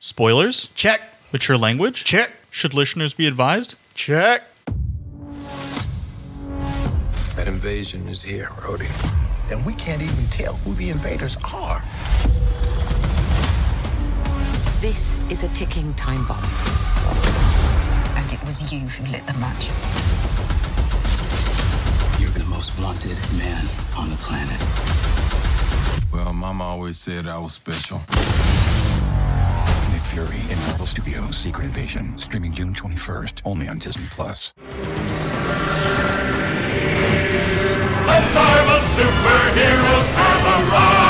Spoilers? Check. Mature language? Check. Should listeners be advised? Check. That invasion is here, Rhodey. and we can't even tell who the invaders are. This is a ticking time bomb. And it was you who lit the match. You're the most wanted man on the planet. Well, Mama always said I was special. Fury in Marvel Studios' Secret Invasion, streaming June 21st, only on Disney Plus. Marvel superheroes have arrived.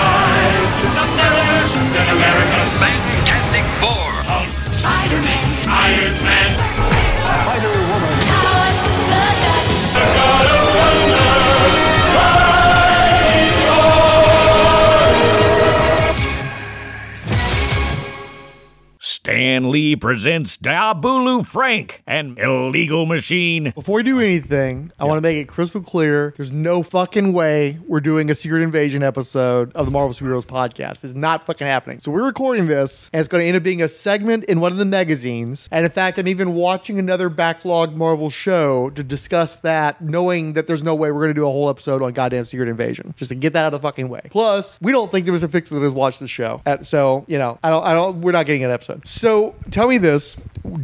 Stan Lee presents Diabolu Frank, and illegal machine. Before we do anything, I want to make it crystal clear there's no fucking way we're doing a Secret Invasion episode of the Marvel Superheroes podcast. It's not fucking happening. So we're recording this, and it's going to end up being a segment in one of the magazines. And in fact, I'm even watching another backlog Marvel show to discuss that, knowing that there's no way we're going to do a whole episode on goddamn Secret Invasion, just to get that out of the fucking way. Plus, we don't think there was a fix that has watched the show. Uh, So, you know, I don't, I don't, we're not getting an episode. So tell me this.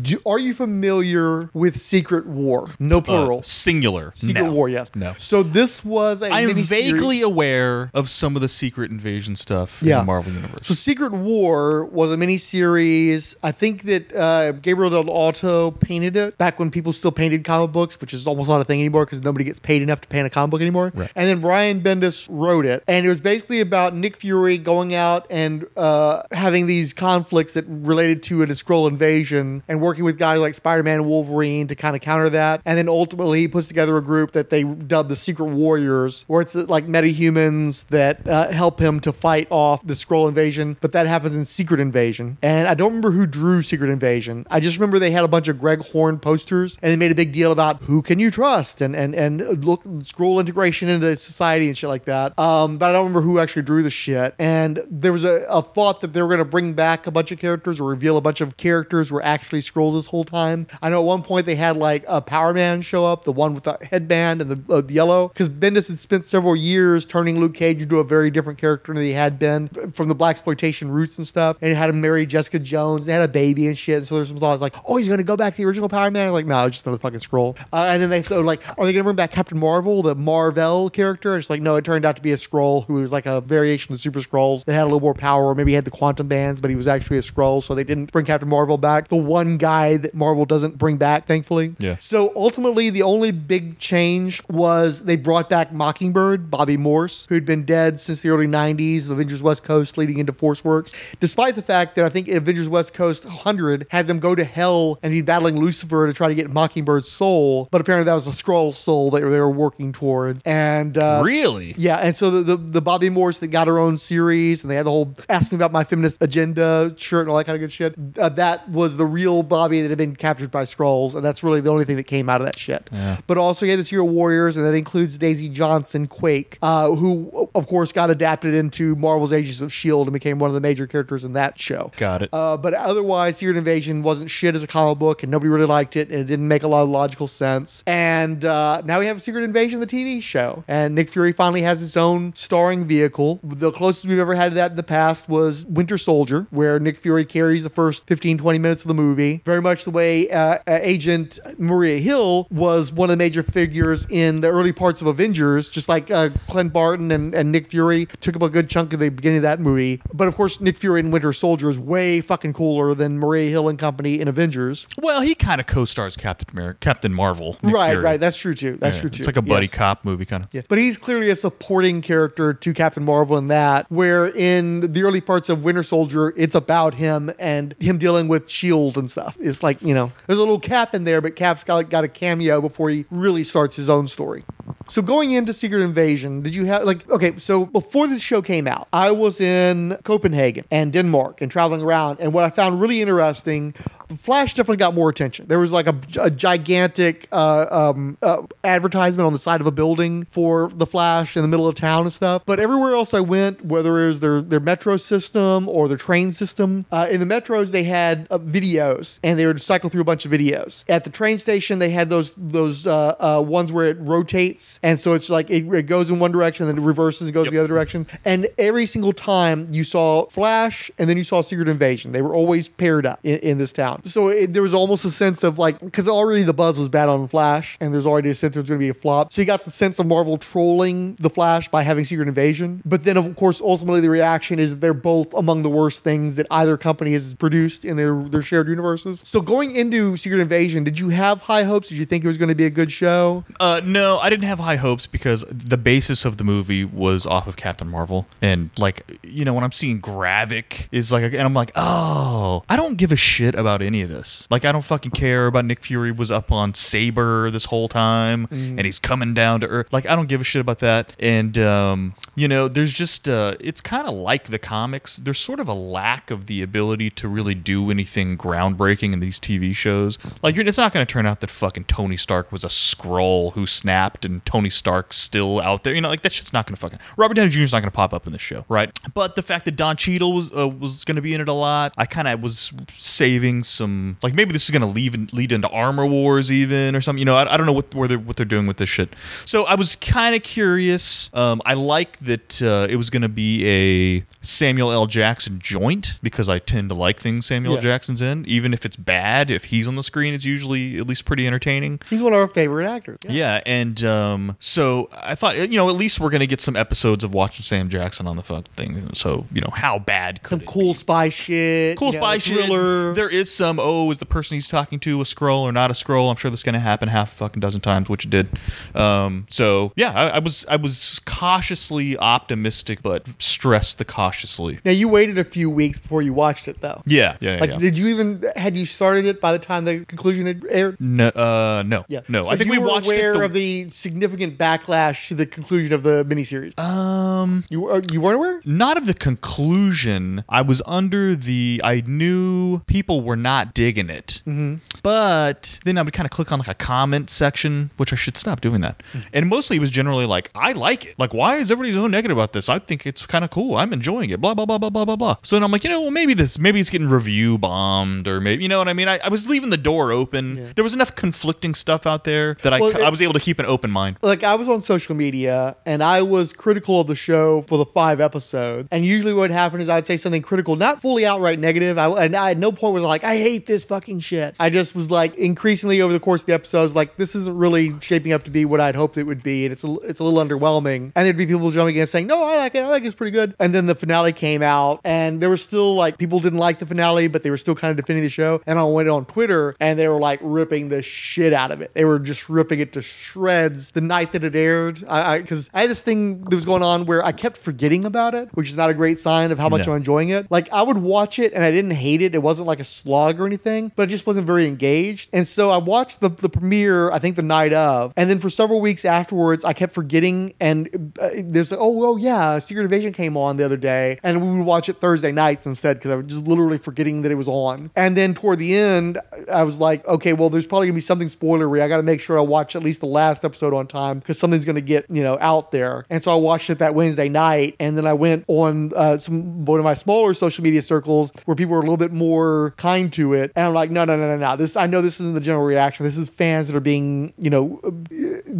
Do, are you familiar with Secret War? No plural. Uh, singular. Secret no. War, yes. No. So this was a I am vaguely aware of some of the secret invasion stuff in Yeah. the Marvel Universe. So Secret War was a miniseries. I think that uh, Gabriel Dell'Otto painted it back when people still painted comic books, which is almost not a thing anymore because nobody gets paid enough to paint a comic book anymore. Right. And then Brian Bendis wrote it, and it was basically about Nick Fury going out and uh, having these conflicts that related to a Skrull invasion, and working with guys like Spider-Man and Wolverine to kind of counter that. And then ultimately, he puts together a group that they dubbed the Secret Warriors, where it's like metahumans that uh, help him to fight off the Skrull invasion. But that happens in Secret Invasion, and I don't remember who drew Secret Invasion. I just remember they had a bunch of Greg Horn posters, and they made a big deal about who can you trust and and and look Skrull integration into society and shit like that. Um, but I don't remember who actually drew the shit. And there was a, a thought that they were going to bring back a bunch of characters or reveal a bunch of characters were actually Skrulls this whole time. I know at one point they had like a Power Man show up, the one with the headband and the, uh, the yellow, because Bendis had spent several years turning Luke Cage into a very different character than he had been from the blaxploitation roots and stuff. And he had him marry Jessica Jones. They had a baby and shit. So there's some thoughts like, oh, he's to go back to the original Power Man. like, no, it's just another fucking Skrull. Uh, and then they thought like, are they to bring back Captain Marvel, the Marvel character? It's like, no, it turned out to be a Skrull who was like a variation of Super Skrulls that had a little more power. Maybe he had the quantum bands, but he was actually a Skrull. So they didn't bring Captain Marvel back. The one guy that Marvel doesn't bring back, thankfully. Yeah. So ultimately, the only big change was they brought back Mockingbird, Bobbi Morse, who'd been dead since the early 90s of Avengers West Coast leading into Force Works, despite the fact that I think Avengers West Coast 100 had them go to hell and be battling Lucifer to try to get Mockingbird's soul. But apparently, that was a Skrull soul that they were working towards. And uh, really? yeah, and so the, the the Bobbi Morse that got her own series, and they had the whole "Ask Me About My Feminist Agenda" shirt and all that kind of good shit. Uh, that was the real Bobbi that had been captured by Skrulls, and that's really the only thing that came out of that shit. But also, you had the Warriors, and that includes Daisy Johnson, Quake, uh, who of course got adapted into Marvel's Agents of Shield and became one of the major characters in that show. Got it. Uh, but otherwise, Secret Invasion wasn't shit as a comic book, and nobody really liked it, and it didn't make a lot of logical sense. And uh, now we have Secret Invasion, the TV show, and Nick Fury finally has his own starring vehicle. The closest we've ever had to that in the past was Winter Soldier, where Nick Fury carries the first 15, 20 minutes of the movie, very much the way uh, uh, Agent Maria Hill was one of the major figures in the early parts of Avengers, just like uh, Clint Barton and, and Nick Fury took up a good chunk of the beginning of that movie. But of course, Nick Fury in Winter Soldier is way fucking cooler than Maria Hill and company in Avengers. Well, he kind of co-stars Captain America, Captain Marvel. Nick right, Fury. right. That's true too. That's Yeah, true too. It's like a buddy Yes. cop movie, kind of. Yeah. But he's clearly a supporting character to Captain Marvel in that, where in the early parts of Winter Soldier, it's about him and him dealing with S.H.I.E.L.D. And stuff. It's like, you know, there's a little Cap in there, but Cap's got, got a cameo before he really starts his own story. So going into Secret Invasion, did you have like okay? So before this show came out, I was in Copenhagen and Denmark and traveling around, and what I found really interesting, Flash definitely got more attention. There was like a, a gigantic uh, um, uh, advertisement on the side of a building for the Flash in the middle of town and stuff. But everywhere else I went, whether it was their their metro system or their train system, uh, in the metros they had uh, videos and they would cycle through a bunch of videos. At the train station they had those those uh, uh, ones where it rotates and so it's like it, it goes in one direction then it reverses and goes the other direction. And every single time you saw Flash and then you saw Secret Invasion, they were always paired up in, in this town. So it, there was almost a sense of like because already the buzz was bad on Flash and there's already a sense was going to be a flop. So you got the sense of Marvel trolling the Flash by having Secret Invasion. But then of course ultimately the reaction is that they're both among the worst things that either company has produced in their their shared universes. So going into Secret Invasion, did you have high hopes? Did you think it was going to be a good show? Uh, no, I didn't have high hopes because the basis of the movie was off of Captain Marvel, and like you know when I'm seeing Gravik is like, and I'm like, oh, I don't give a shit about any of this. Like I don't fucking care about Nick Fury was up on Saber this whole time, and he's coming down to Earth. Like I don't give a shit about that, and um, you know, there's just uh, it's kind of like the comics. There's sort of a lack of the ability to really do anything groundbreaking in these TV shows. Like it's not going to turn out that fucking Tony Stark was a Skrull who snapped and Tony Stark's still out there. You know, like that shit's not going to fucking. Robert Downey Jr. is not going to pop up in this show, right? But the fact that Don Cheadle was uh, was going to be in it a lot, I kind of was saving some. Like maybe this is going to lead lead into Armor Wars even or something. You know, I, I don't know what where they're what they're doing with this shit. So I was kind of curious. Um, I like that uh, it was going to be a Samuel L. Jackson joint because I tend to like things Samuel Yeah. Jackson's in, even if it's bad. If he's on the screen, it's usually at least pretty entertaining. He's one of our favorite actors. Yeah, and um, so I thought, you know, at least we're gonna get some episodes of watching Sam Jackson on the fuck thing. So you know, how bad could Some cool be? spy shit. Cool know, spy shit. thriller. There is some. Oh, is the person he's talking to a Skrull or not a Skrull? I'm sure this is going to happen half a fucking dozen times, which it did. Um, so yeah, I, I was I was cautiously optimistic, but stressed the cautiously. Now you waited a few weeks before you watched it, though. Yeah, yeah, Like, yeah. did you even had you started it by the time the conclusion had aired? no, uh, no, Yeah, no. So I think we were watched aware it. the- of the significant backlash to the conclusion of the miniseries. um, you uh, you weren't aware? not of the conclusion. I was under the. I knew people were not digging it, Mm-hmm. but then I would kind of click on like a comment section, which I should stop doing that. Mm. And mostly it was generally like, I like it. Like, why is everybody so negative about this? I think it's kind of cool. I'm enjoying it. Blah blah blah blah blah blah blah. So then I'm like, you know, well maybe this, maybe it's getting review bombed, or maybe you know what I mean. I, I was leaving the door open. There was enough conflicting stuff out there that I Well, I it- was able to keep an open mind. like I was on social media and I was critical of the show for the five episodes. And usually what would happen is I'd say something critical, not fully outright negative. I, and I at no point was like, I hate this fucking shit. I just was like increasingly over the course of the episodes, like this isn't really shaping up to be what I'd hoped it would be. And it's a, it's a little underwhelming. And there'd be people jumping in saying, no, I like it. I like it. It's pretty good. And then the finale came out and there was still like people didn't like the finale, but they were still kind of defending the show. And I went on Twitter and they were like ripping the shit out of it. They were just ripping it to shreds the night that it aired. I because I, had this thing that was going on where I kept forgetting about it, which is not a great sign of how much No. I'm enjoying it. Like I would watch it and I didn't hate it. It wasn't like a slog or anything, but I just wasn't very engaged. And so I watched the, the premiere, I think the night of, and then for several weeks afterwards, I kept forgetting. And uh, there's oh oh yeah, Secret Invasion came on the other day, and we would watch it Thursday nights instead because I was just literally forgetting that it was on. And then toward the end, I was like, okay, well, there's probably gonna be something spoilery. I got to make sure I watch at least the last episode on time because something's gonna get you know out there. And so I watched it that Wednesday night, and then I went on uh, some one of my smaller social media circles where people were a little bit more kind to it, and I'm like, no, no, no, no, no. This I know this isn't the general reaction. This is fans that are being you know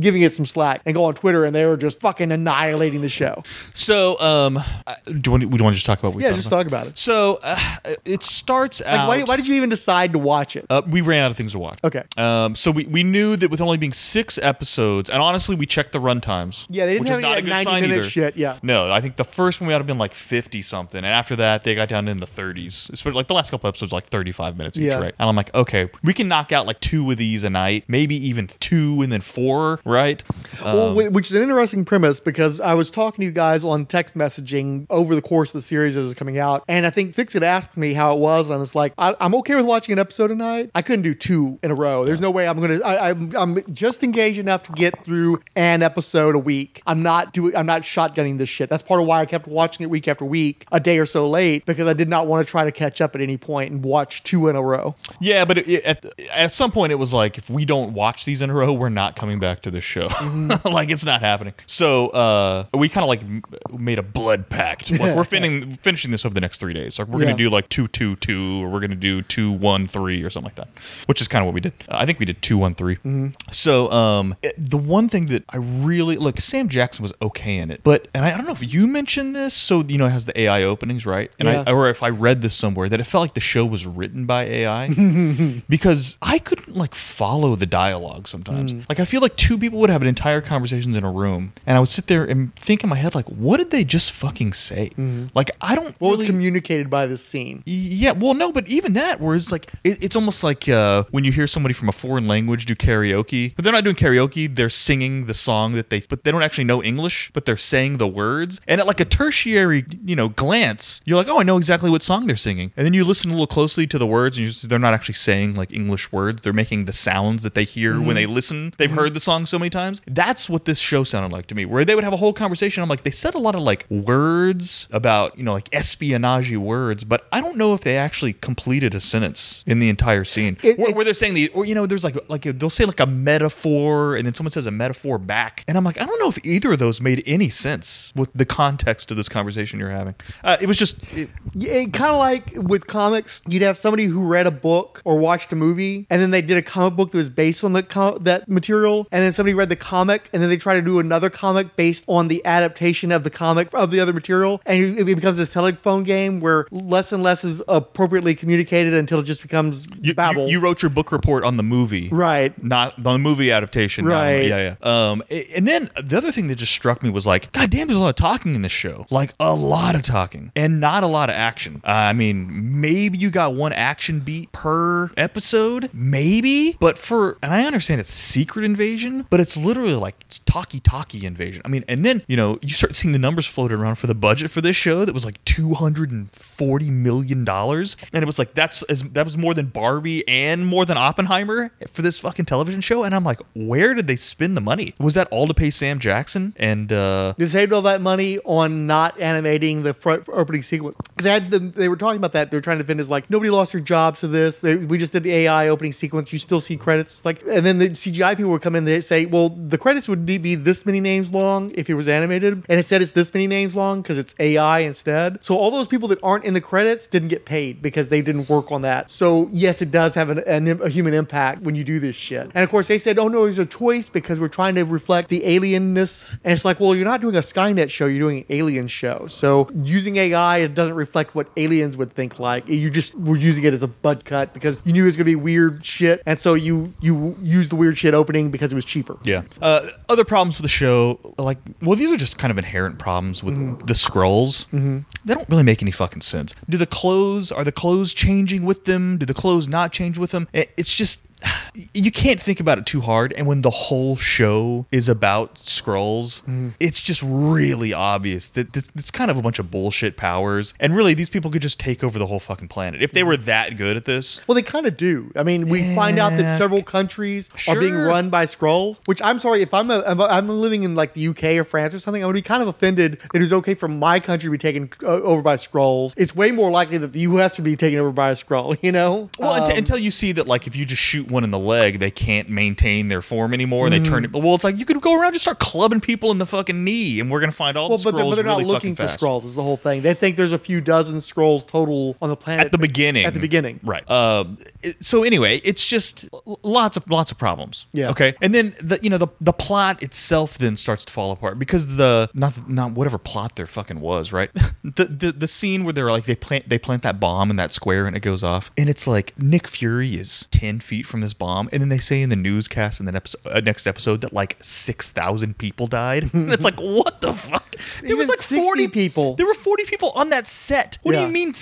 giving it some slack, and go on Twitter and they were just fucking annihilating the show. So, um, do you want, we want to just talk about? What Yeah, just about? talk about it. So uh, it starts Like, out. why, why did you even decide to watch it? Uh, we ran out of things to watch. Okay. Um, so we, we knew that with only being six episodes, and honestly, we checked the run times. Yeah, they didn't which have is any, not like, a good 90 sign minute either. shit, yeah. No, I think the first one we ought to have been like fifty something, and after that they got down in the thirties. Especially like the last couple episodes, like thirty five minutes each, Yeah. right? And I'm like, okay, we can knock out like two of these a night, maybe even two and then four, right? well, Um, whi- which is an interesting premise because I was talking to you guys on text messaging over the course of the series as it was coming out, and I think Fix had asked me how it was, and it's like I, I'm okay with watching an episode a night. I couldn't do two in a row. There's no way I'm gonna. I, I'm, I'm just engaged enough to get through an episode a week. I'm not doing. I'm not shotgunning this shit. That's part of why I kept watching it week after week, a day or so late, because I did not want to try to catch up at any point and watch two two in a row. Yeah, but it, it- at, at some point it was like if we don't watch these in a row, we're not coming back to this show. like it's not happening. So uh, we kind of like m- made a blood pact. Like we're finishing finishing this over the next three days. Like we're Yeah. gonna do like two two two, or we're gonna do two one three, or something like that. Which is kind of what we did. Uh, I think we did two one three. So um, it- the one thing that I really look, Sam Jackson was okay in it, but and I, I don't know if you mentioned this. So you know, it has the AI openings, right? And Yeah. I or if I read this somewhere that it felt like the show was written by AI because I couldn't like follow the dialogue sometimes. Mm. Like I feel like two people would have an entire conversation in a room, and I would sit there and think in my head like, what did they just fucking say? Like I don't. Mm. What was communicated by this scene? yeah, well, no, but even that, where it's like, it, it's almost like uh, when you hear somebody from a foreign language do karaoke, but they're not doing karaoke, they're singing the song that they, but they don't actually know English, but they're saying the words. And at like a tertiary, you know, glance, you're like, oh, I know exactly what song they're singing. And then you listen a little closely to the words, and you just, they're not actually saying like English words, they're making the sounds that they hear when they listen. They've heard the song so many times. That's what this show sounded like to me, where they would have a whole conversation. I'm like, they said a lot of like words about, you know, like espionage words, but I don't know if they actually completed a sentence in the entire scene. It- where, it's- where they're saying the, or, you know, there's like, like they'll say like a metaphor and then someone says a metaphor back. And I'm like, I don't know if either of those made any sense with the context of this conversation you're having. Uh, it was just, it, Yeah, kind of like with comics, you'd have somebody who read a book or watched a movie, and then they did a comic book that was based on the com- that material, and then somebody read the comic, and then they try to do another comic based on the adaptation of the comic of the other material, and it becomes this telephone game where less and less is appropriately communicated until it just becomes you, babble. you, you wrote your book report on the movie. Right. Not on the movie adaptation. not Right. yeah, yeah. Um, and then the other thing that just struck me was like, God damn, there's a lot of talking in this show. Like a lot of talking and not a lot of action. Uh, I mean, maybe you got one action beat per episode, maybe. But for, and I understand it's secret invasion, but it's literally like it's talky talky invasion. I mean, and then, you know, you start seeing the numbers floated around for the budget for this show that was like $240 million. And it was like, that's as, that was more than Barbie and more than Oppenheimer for this fucking television show. And I'm like, where did they spend the money? Was that all to pay Sam Jackson? And, uh, They saved all that money on not animating the front opening sequence because they the, they were talking about that. They're trying to defend is like nobody lost their jobs to this. We just did the AI opening sequence. You still see credits. It's like, and then the CGI people would come in. They say, well, the credits would be this many names long if it was animated, and instead it's this many names long because it's AI instead. So all those people that aren't in the credits didn't get paid because they didn't work on that. So yes, it does have an, an, a human impact when you do this shit. And of course, they said, oh no, it's a choice because we're trying to reflect the alienness. And it's like, well, you're not doing a Skynet show, you're doing an alien show. So using AI, it doesn't reflect what aliens would think like. You just were using it as a bud cut because you knew it was going to be weird shit. And so you you used the weird shit opening because it was cheaper. Yeah. Uh, other problems with the show, like, well, these are just kind of inherent problems with the Skrulls. Mm-hmm. They don't really make any fucking sense. Do the clothes are the clothes changing with them? Do the clothes not change with them? It's just you can't think about it too hard. And when the whole show is about Skrulls, it's just really obvious that it's kind of a bunch of bullshit powers. And really, these people could just take over the whole fucking planet if they were that good at this. Well, they kind of do. I mean, we find out that several countries are being run by Skrulls. Which I'm sorry if I'm a, I'm, a, I'm living in like the UK or France or something, I would be kind of offended that it was okay for my country to be taken uh, over by Skrulls. It's way more likely that the US would be taken over by a Skrull. You know? Well, Um, until you see that, like, if you just shoot one in the leg, they can't maintain their form anymore. They turn it. Mm. Well, it's like you could go around and just start clubbing people in the fucking knee, and we're gonna find all well, the but, they're- but they're not looking for fast. Skrulls. Is the whole thing? They think there's a few dozen Skrulls total on the planet At the beginning, At the beginning, right? Uh, so anyway, it's just lots of lots of problems. Yeah. Okay, and then the you know the the plot itself then starts to fall apart because the not not whatever plot there fucking was right. the, the the scene where they're like they plant they plant that bomb in that square and it goes off and it's like Nick Fury is ten feet from this bomb and then they say in the newscast in the episode, uh, next episode that like six thousand people died and it's like what the fuck? There was like forty people. There were forty people on that set. What do you mean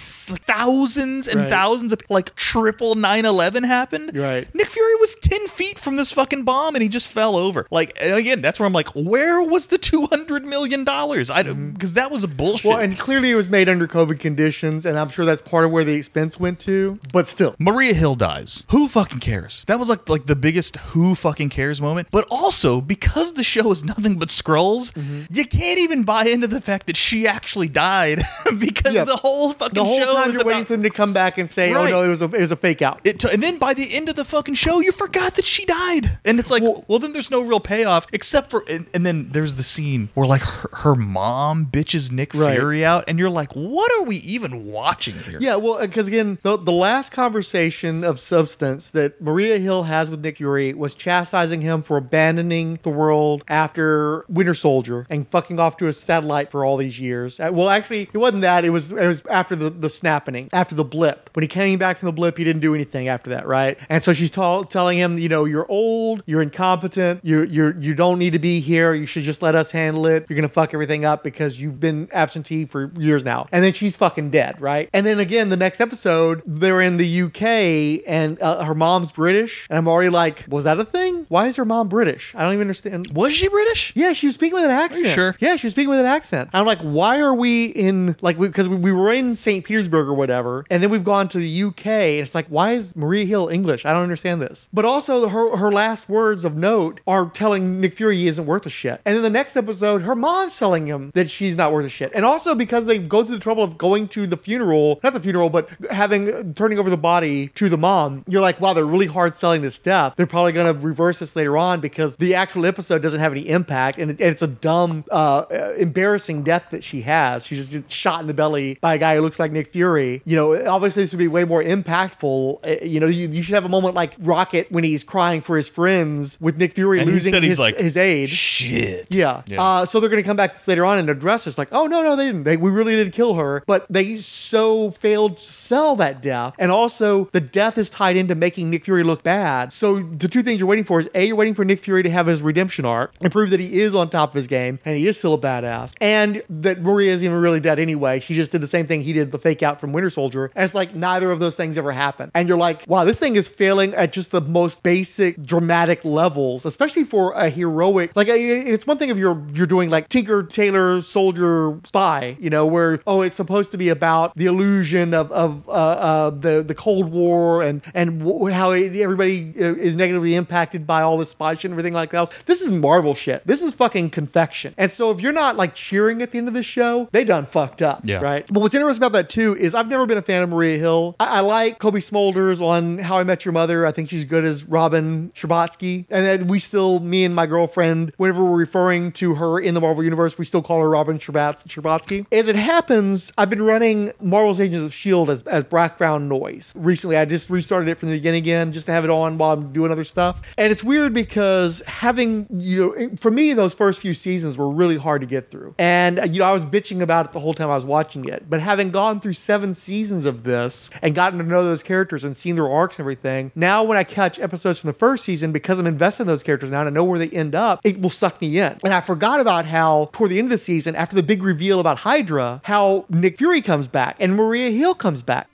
thousands and Right. thousands of like triple 9-11 happened? Right. Nick Fury was 10 feet from this fucking bomb and he just fell over. Like again, that's where I'm like, where was the 200 million dollars? I don't because that was a bullshit. Mm-hmm. Well, and clearly it was made under COVID conditions, and I'm sure that's part of where the expense went to. But still, Maria Hill dies. Who fucking cares? That was like like the biggest who fucking cares moment. But also because the show is nothing but Skrulls, Mm-hmm. you can't even buy into the fact that she actually died because Yeah. the whole fucking The whole show time you're waiting for them to come back and say, Right. "Oh no, it was a it was a fake out." to, and then by the end of the fucking show, you forgot that she died, and it's like, well, then there's no real payoff except for, and, and then there's the scene where like her, her mom bitches Nick Right. Fury out, and you're like, what are we even watching here? Yeah, well, because again, the, the last conversation of substance that Maria Hill has with Nick Fury was chastising him for abandoning the world after Winter Soldier and fucking off to a satellite for all these years. Uh, Well, actually, it wasn't that. It was it was after the the snapping, after the blip. When he came back from the blip, he didn't do anything after that, right? And so she's tell telling him, you know, you're old, you're incompetent, you you you don't need to be here. You should just let us handle it. You're gonna fuck everything up because you've been absentee for years now. And then she's fucking dead, right? And then again, the next episode, they're in the UK and uh, her mom's British, and I'm already like, was that a thing? Why is her mom British? I don't even understand. Was she British? Yeah, she was speaking with an accent. sure? Yeah, she was speaking with an accent. I'm like, why are we in like because we, we were in St. Petersburg or whatever, and then we've gone to the UK, and it's like, why is Maria Hill English? I don't understand this. But also, her her last words of note are telling Nick Fury he isn't worth a shit. And then the next episode, her mom's telling him that she's not worth a shit. And also because they go through the trouble of going to the funeral, not the funeral, but having turning over the body to the mom. You're like, wow, they're really hard selling this death. They're probably going to reverse this later on because the actual episode doesn't have any impact, and, it, and it's a dumb, uh, embarrassing death that she has. She's just shot in the belly by a guy who looks like Nick Fury. You know, obviously this would be way more impactful. Uh, You know, you, you should have a moment like Rocket when he's crying for his friends with Nick Fury And he losing said he's his, like, his aid. Shit. Yeah. Yeah. Uh, so they're going to come back later on and address this like, oh, no, no, they didn't. They, we really did kill her. But they so failed to sell that death. And also, the death is tied into making Nick Fury look bad. So the two things you're waiting for is A, you're waiting for Nick Fury to have his redemption arc and prove that he is on top of his game and he is still a badass. And that Maria isn't even really dead anyway. She just did the same thing he did the fake out from Winter Soldier. And it's like neither of those things ever happened. And you're like, wow, this thing is failing at just the most basic dramatic levels, especially for a heroic. Like it's one thing if you're you're doing like Tinker Tailor Soldier Spy, you know, where oh it's supposed to be about the illusion of of uh, uh, the the Cold War and and w- how it, everybody uh, is negatively impacted by all this spy shit and everything like that. This is Marvel shit. This is fucking confection. And so if you're not like cheering at the end of the show, they done fucked up, Yeah. right? But what's interesting about that too is I've never been a fan of Maria Hill. I, I like Cobie Smulders on How I Met Your Mother. I think she's good as Robin Scherbatsky. And then we still, me and my girlfriend, whenever we're referring to her in the Marvel Universe, we still call her Robin Scherbats- Scherbatsky. As it happens, I've been running Marvel's Agents of S.H.I.E.L.D. As, as background noise. Recently, I just restarted it from the beginning again just to have it on while I'm doing other stuff. And it's weird because having, you know, for me, those first few seasons were really hard to get through. And, you know, I was bitching about it the whole time I was watching it. But having gone through seven seasons of this and gotten to know those characters and seen their arcs and everything, now when I catch episodes from the first season, because I'm invested in those characters now and I know where they end up, it will suck me in. And I forgot about how, toward the end of the season, after the big reveal about Hydra, Uh-huh. how Nick Fury comes back and Maria Hill comes back.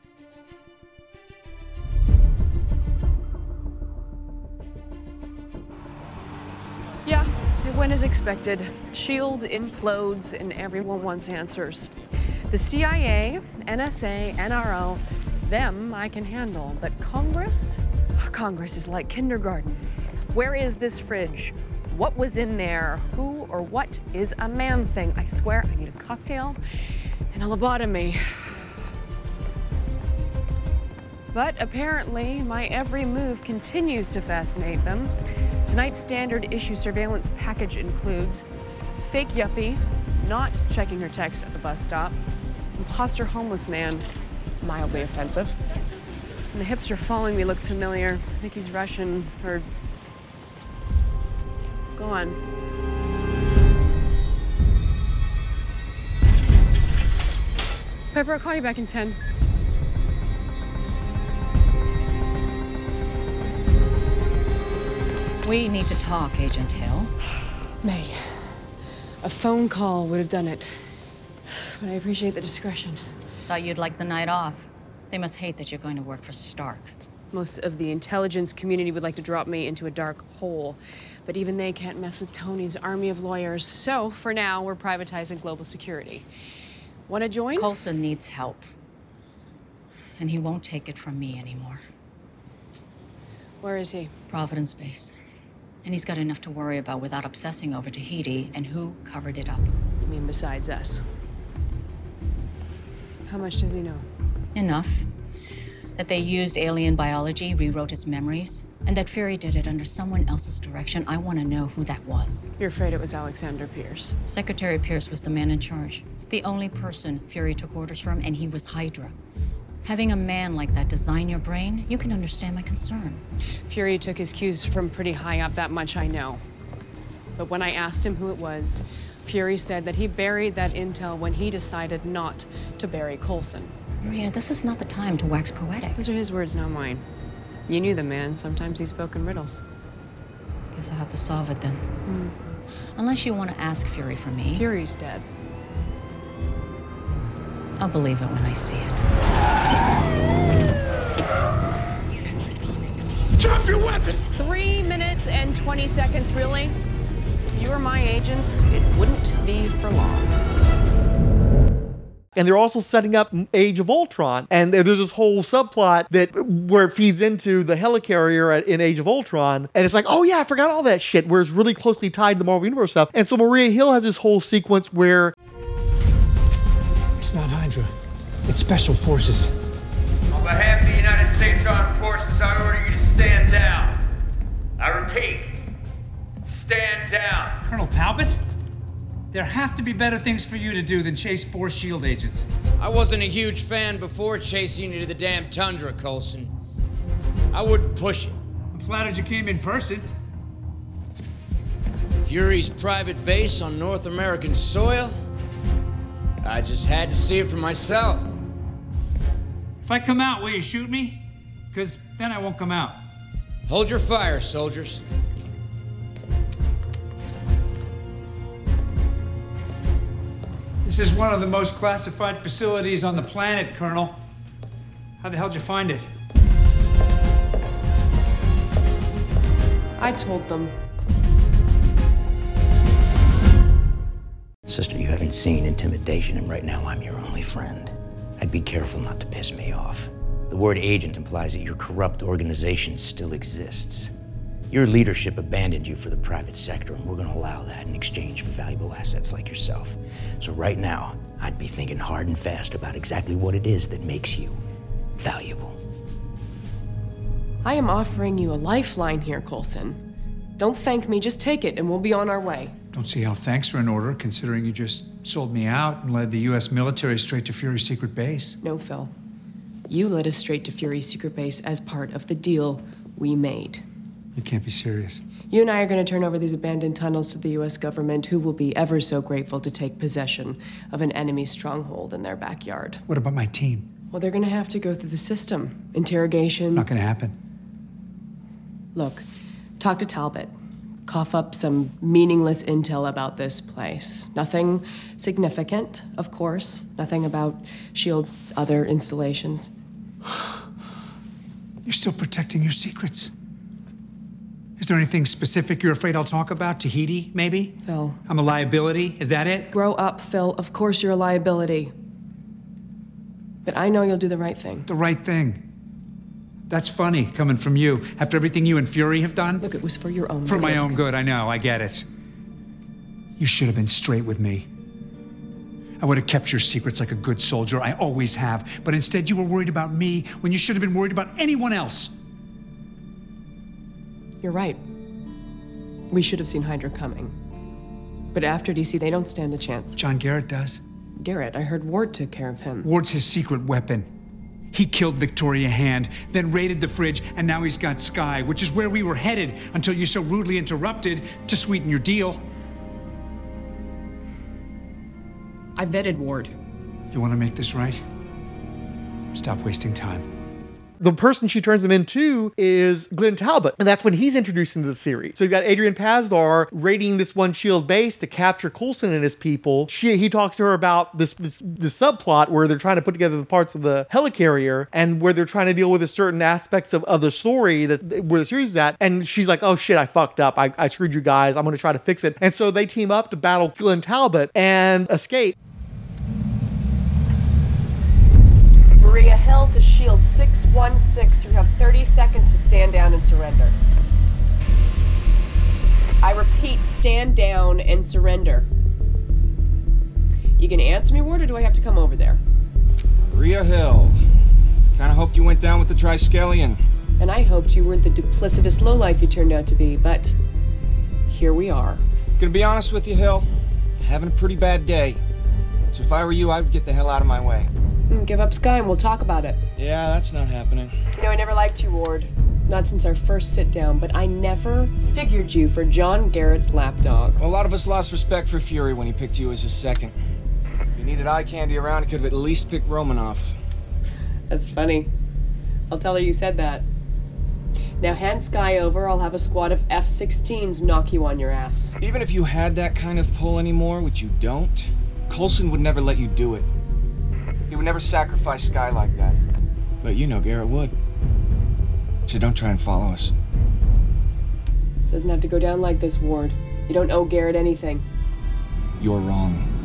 Yeah, it went as expected. SHIELD implodes and everyone wants answers. The CIA, NSA, NRO, them I can handle. But Congress? Congress is like kindergarten. Where is this fridge? What was in there? Who or what is a man thing? I swear I need a cocktail and a lobotomy. But apparently, my every move continues to fascinate them. Tonight's standard issue surveillance package includes fake yuppie, not checking her text at the bus stop, imposter homeless man, mildly offensive. And the hipster following me looks familiar. I think he's Russian or. Go on. Pepper, I'll call you back in 10. We need to talk, Agent Hill. May. A phone call would have done it. But I appreciate the discretion. Thought you'd like the night off. They must hate that you're going to work for Stark. Most of the intelligence community would like to drop me into a dark hole, but even they can't mess with Tony's army of lawyers. So, for now, we're privatizing global security. Want to join? Coulson needs help. And he won't take it from me anymore. Where is he? Providence Base. And he's got enough to worry about without obsessing over Tahiti and who covered it up. You mean besides us? How much does he know? Enough. That they used alien biology, rewrote his memories, and that Fury did it under someone else's direction. I want to know who that was. You're afraid it was Alexander Pierce. Secretary Pierce was the man in charge. The only person Fury took orders from, and he was Hydra. Having a man like that design your brain, you can understand my concern. Fury took his cues from pretty high up, that much I know. But when I asked him who it was, Fury said that he buried that intel when he decided not to bury Coulson. Maria, this is not the time to wax poetic. Those are his words, not mine. You knew the man. Sometimes he spoke in riddles. Guess I'll have to solve it then. Hmm. Unless you want to ask Fury for me. Fury's dead. I'll believe it when I see it. Drop your weapon! Three minutes and 20 seconds, really? If you were my agents, it wouldn't be for long. And they're also setting up Age of Ultron. And there's this whole subplot that where it feeds into the helicarrier at- in Age of Ultron. And it's like, oh yeah, I forgot all that shit, where it's really closely tied to the Marvel Universe stuff. And so Maria Hill has this whole sequence where It's not Hydra. It's Special Forces. On behalf of the United States Armed Forces, I order you to stand down. I repeat, stand down. Colonel Talbot? There have to be better things for you to do than chase four SHIELD agents. I wasn't a huge fan before chasing you to the damn tundra, Coulson. I wouldn't push it. I'm flattered you came in person. Fury's private base on North American soil? I just had to see it for myself. If I come out, will you shoot me? Because then I won't come out. Hold your fire, soldiers. This is one of the most classified facilities on the planet, Colonel. How the hell'd you find it? I told them. Sister, you haven't seen intimidation, and right now I'm your only friend. I'd be careful not to piss me off. The word agent implies that your corrupt organization still exists. Your leadership abandoned you for the private sector, and we're gonna allow that in exchange for valuable assets like yourself. So, right now, I'd be thinking hard and fast about exactly what it is that makes you valuable. I am offering you a lifeline here, Coulson. Don't thank me, just take it and we'll be on our way. Don't see how thanks are in order, considering you just sold me out and led the U.S. military straight to Fury's secret base. No, Phil. You led us straight to Fury's secret base as part of the deal we made. You can't be serious. You and I are going to turn over these abandoned tunnels to the US government, who will be ever so grateful to take possession of an enemy stronghold in their backyard. What about my team? Well, they're going to have to go through the system interrogation. Not gonna happen. Look, talk to Talbot. Cough up some meaningless intel about this place. Nothing significant, of course. Nothing about S.H.I.E.L.D.'s other installations. You're still protecting your secrets. Is there anything specific you're afraid I'll talk about? Tahiti, maybe? Phil. I'm a liability? Is that it? Grow up, Phil. Of course you're a liability. But I know you'll do the right thing. The right thing. That's funny coming from you after everything you and Fury have done. Look, it was for your own For my own good, I know, I get it. You should have been straight with me. I would have kept your secrets like a good soldier. I always have. But instead, you were worried about me when you should have been worried about anyone else. You're right. We should have seen Hydra coming. But after DC, they don't stand a chance. John Garrett does. Garrett, I heard Ward took care of him. Ward's his secret weapon. He killed Victoria Hand, then raided the fridge, and now he's got Skye, which is where we were headed until you so rudely interrupted to sweeten your deal. I vetted Ward. You want to make this right? Stop wasting time. The person she turns him into is Glenn Talbot, and that's when he's introduced into the series. So you've got Adrian Pasdar raiding this one shield base to capture Coulson and his people. She he talks to her about this this, this subplot where they're trying to put together the parts of the helicarrier and where they're trying to deal with a certain aspects of, of the story that where the series is at. And she's like, "Oh shit, I fucked up. I, I screwed you guys. I'm going to try to fix it." And so they team up to battle Glenn Talbot and escape. Maria Hill to Shield 616. You have 30 seconds. to stand down and surrender. I repeat, stand down and surrender. You gonna answer me, Ward, or do I have to come over there? Maria Hill. Kinda hoped you went down with the Triskelion. And I hoped you weren't the duplicitous lowlife you turned out to be, but here we are. Gonna be honest with you, Hill. Having a pretty bad day. So if I were you, I would get the hell out of my way. Mm, Give up Skye and we'll talk about it. Yeah, that's not happening. You know, I never liked you, Ward. Not since our first sit down, but I never figured you for John Garrett's lapdog. Well, a lot of us lost respect for Fury when he picked you as his second. If he needed eye candy around, he could have at least picked Romanoff. That's funny. I'll tell her you said that. Now hand Skye over, I'll have a squad of F 16s knock you on your ass. Even if you had that kind of pull anymore, which you don't, Coulson would never let you do it. He would never sacrifice Skye like that. But you know Garrett would. So don't try and follow us. This doesn't have to go down like this, Ward. You don't owe Garrett anything. You're wrong.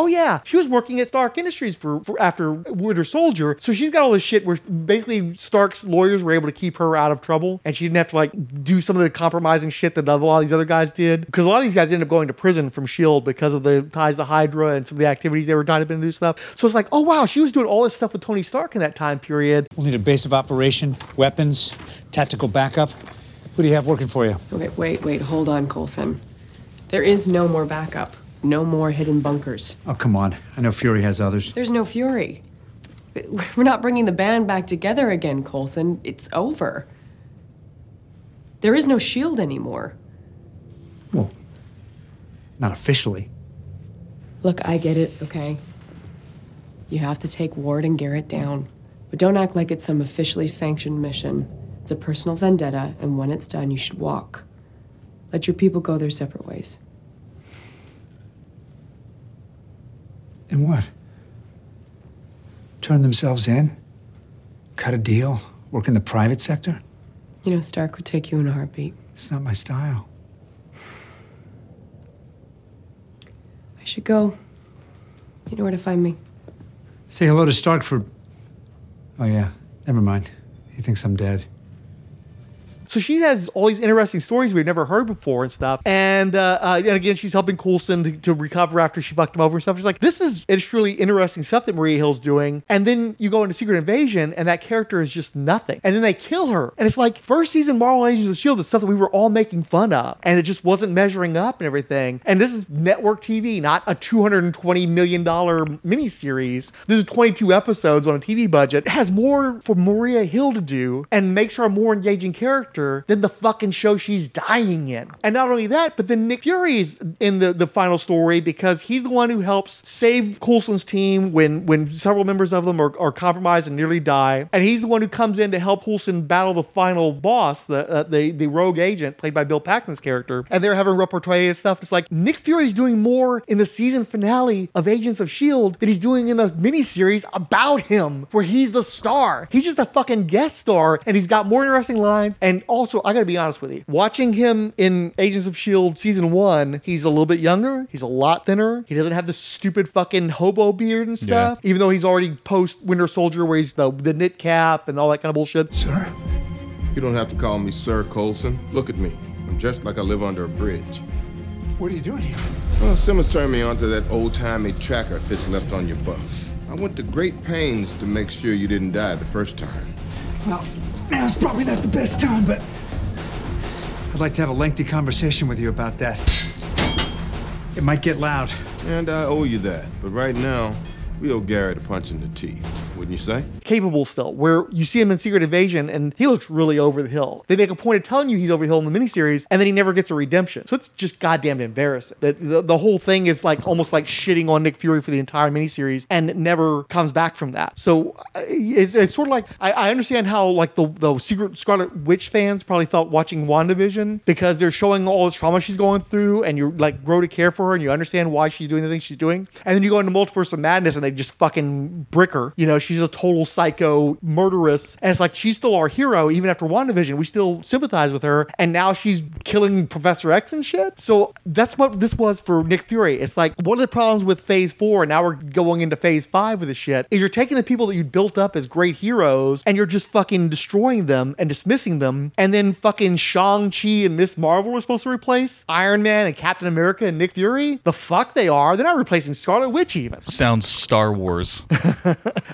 Oh yeah, she was working at Stark Industries for, for after Winter Soldier, so she's got all this shit where basically Stark's lawyers were able to keep her out of trouble, and she didn't have to like do some of the compromising shit that a lot of these other guys did. Because a lot of these guys ended up going to prison from Shield because of the ties to Hydra and some of the activities they were trying to do stuff. So it's like, oh wow, she was doing all this stuff with Tony Stark in that time period. We'll need a base of operation, weapons, tactical backup. Who do you have working for you? Okay, wait, wait, hold on, Coulson. There is no more backup. No more hidden bunkers. Oh, come on. I know Fury has others. There's no fury. We're not bringing the band back together again, Coulson. It's over. There is no shield anymore. Well, not officially. Look, I get it, okay? You have to take Ward and Garrett down. But don't act like it's some officially sanctioned mission. It's a personal vendetta, and when it's done, you should walk. Let your people go their separate ways. And what? Turn themselves in? Cut a deal? Work in the private sector? You know, Stark would take you in a heartbeat. It's not my style. I should go. You know where to find me. Say hello to Stark for. Oh, yeah. Never mind. He thinks I'm dead. So she has all these interesting stories we've never heard before and stuff. And uh, uh, and again, she's helping Coulson to, to recover after she fucked him over and stuff. She's like, this is it's truly interesting stuff that Maria Hill's doing. And then you go into Secret Invasion, and that character is just nothing. And then they kill her, and it's like first season Marvel Agents of Shield, the stuff that we were all making fun of, and it just wasn't measuring up and everything. And this is network TV, not a two hundred and twenty million dollar miniseries. This is twenty two episodes on a TV budget. It has more for Maria Hill to do, and makes her a more engaging character than the fucking show she's dying in. And not only that, but then Nick Fury's in the, the final story because he's the one who helps save Coulson's team when when several members of them are, are compromised and nearly die. And he's the one who comes in to help Coulson battle the final boss, the uh, the, the rogue agent played by Bill Paxton's character. And they're having repertoire and stuff. It's like Nick Fury's doing more in the season finale of Agents of S.H.I.E.L.D. than he's doing in a miniseries about him where he's the star. He's just a fucking guest star and he's got more interesting lines. And also, I gotta be honest with you, watching him in Agents of S.H.I.E.L.D. season one, he's a little bit younger. He's a lot thinner. He doesn't have the stupid fucking hobo beard and stuff, even though he's already post Winter Soldier where he's the, the knit cap and all that kind of bullshit. Sir? You don't have to call me Sir Coulson. Look at me. I'm dressed like I live under a bridge. What are you doing here? Well, Simmons turned me onto that old-timey tracker Fitz left on your bus. I went to great pains to make sure you didn't die the first time. Well, now's probably not the best time, but. I'd like to have a lengthy conversation with you about that. It might get loud. And I owe you that. But right now, we owe Garrett a punch in the teeth. Wouldn't you say? Capable still, where you see him in Secret Invasion and he looks really over the hill. They make a point of telling you he's over the hill in the miniseries, and then he never gets a redemption. So it's just goddamn embarrassing. That the, the whole thing is like almost like shitting on Nick Fury for the entire miniseries and never comes back from that. So uh, it's, it's sort of like I, I understand how like the, the Secret Scarlet Witch fans probably felt watching WandaVision because they're showing all this trauma she's going through and you like grow to care for her and you understand why she's doing the things she's doing. And then you go into Multiverse of Madness and they just fucking brick her. You know, she she's a total psycho murderess. And it's like she's still our hero, even after WandaVision. We still sympathize with her. And now she's killing Professor X and shit. So that's what this was for Nick Fury. It's like one of the problems with phase four, and now we're going into phase five with this shit, is you're taking the people that you built up as great heroes and you're just fucking destroying them and dismissing them. And then fucking Shang-Chi and Miss Marvel are supposed to replace Iron Man and Captain America and Nick Fury. The fuck they are. They're not replacing Scarlet Witch even. Sounds Star Wars.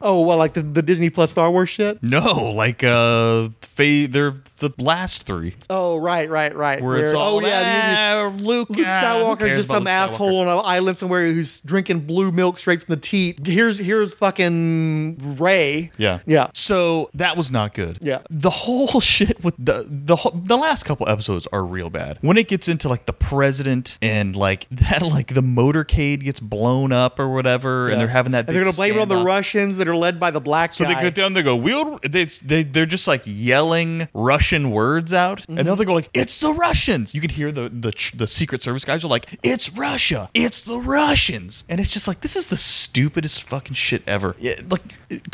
Oh, well, like the, the Disney Plus Star Wars shit? no, like uh, fa- they're the last three. Oh, right, right, right. Where it's all, oh, yeah, "Ah, Luke, Luke ah, Skywalker's just some Skywalker?" asshole on an island somewhere who's drinking blue milk straight from the teat. Here's here's fucking Rey. Yeah. Yeah. So that was not good. Yeah. The whole shit with the the whole- the last couple episodes are real bad. When it gets into like the president and like that like the motorcade gets blown up or whatever and they're having that And they're gonna blame it on the. Russians that are led by the black So guy. they go down, they go, we'll, they, they, they're just like yelling Russian words out. And Mm-hmm. then they go like, it's the Russians. You can hear the, the, the Secret Service guys are like, it's Russia. It's the Russians. And it's just like, this is the stupidest fucking shit ever. Yeah, like,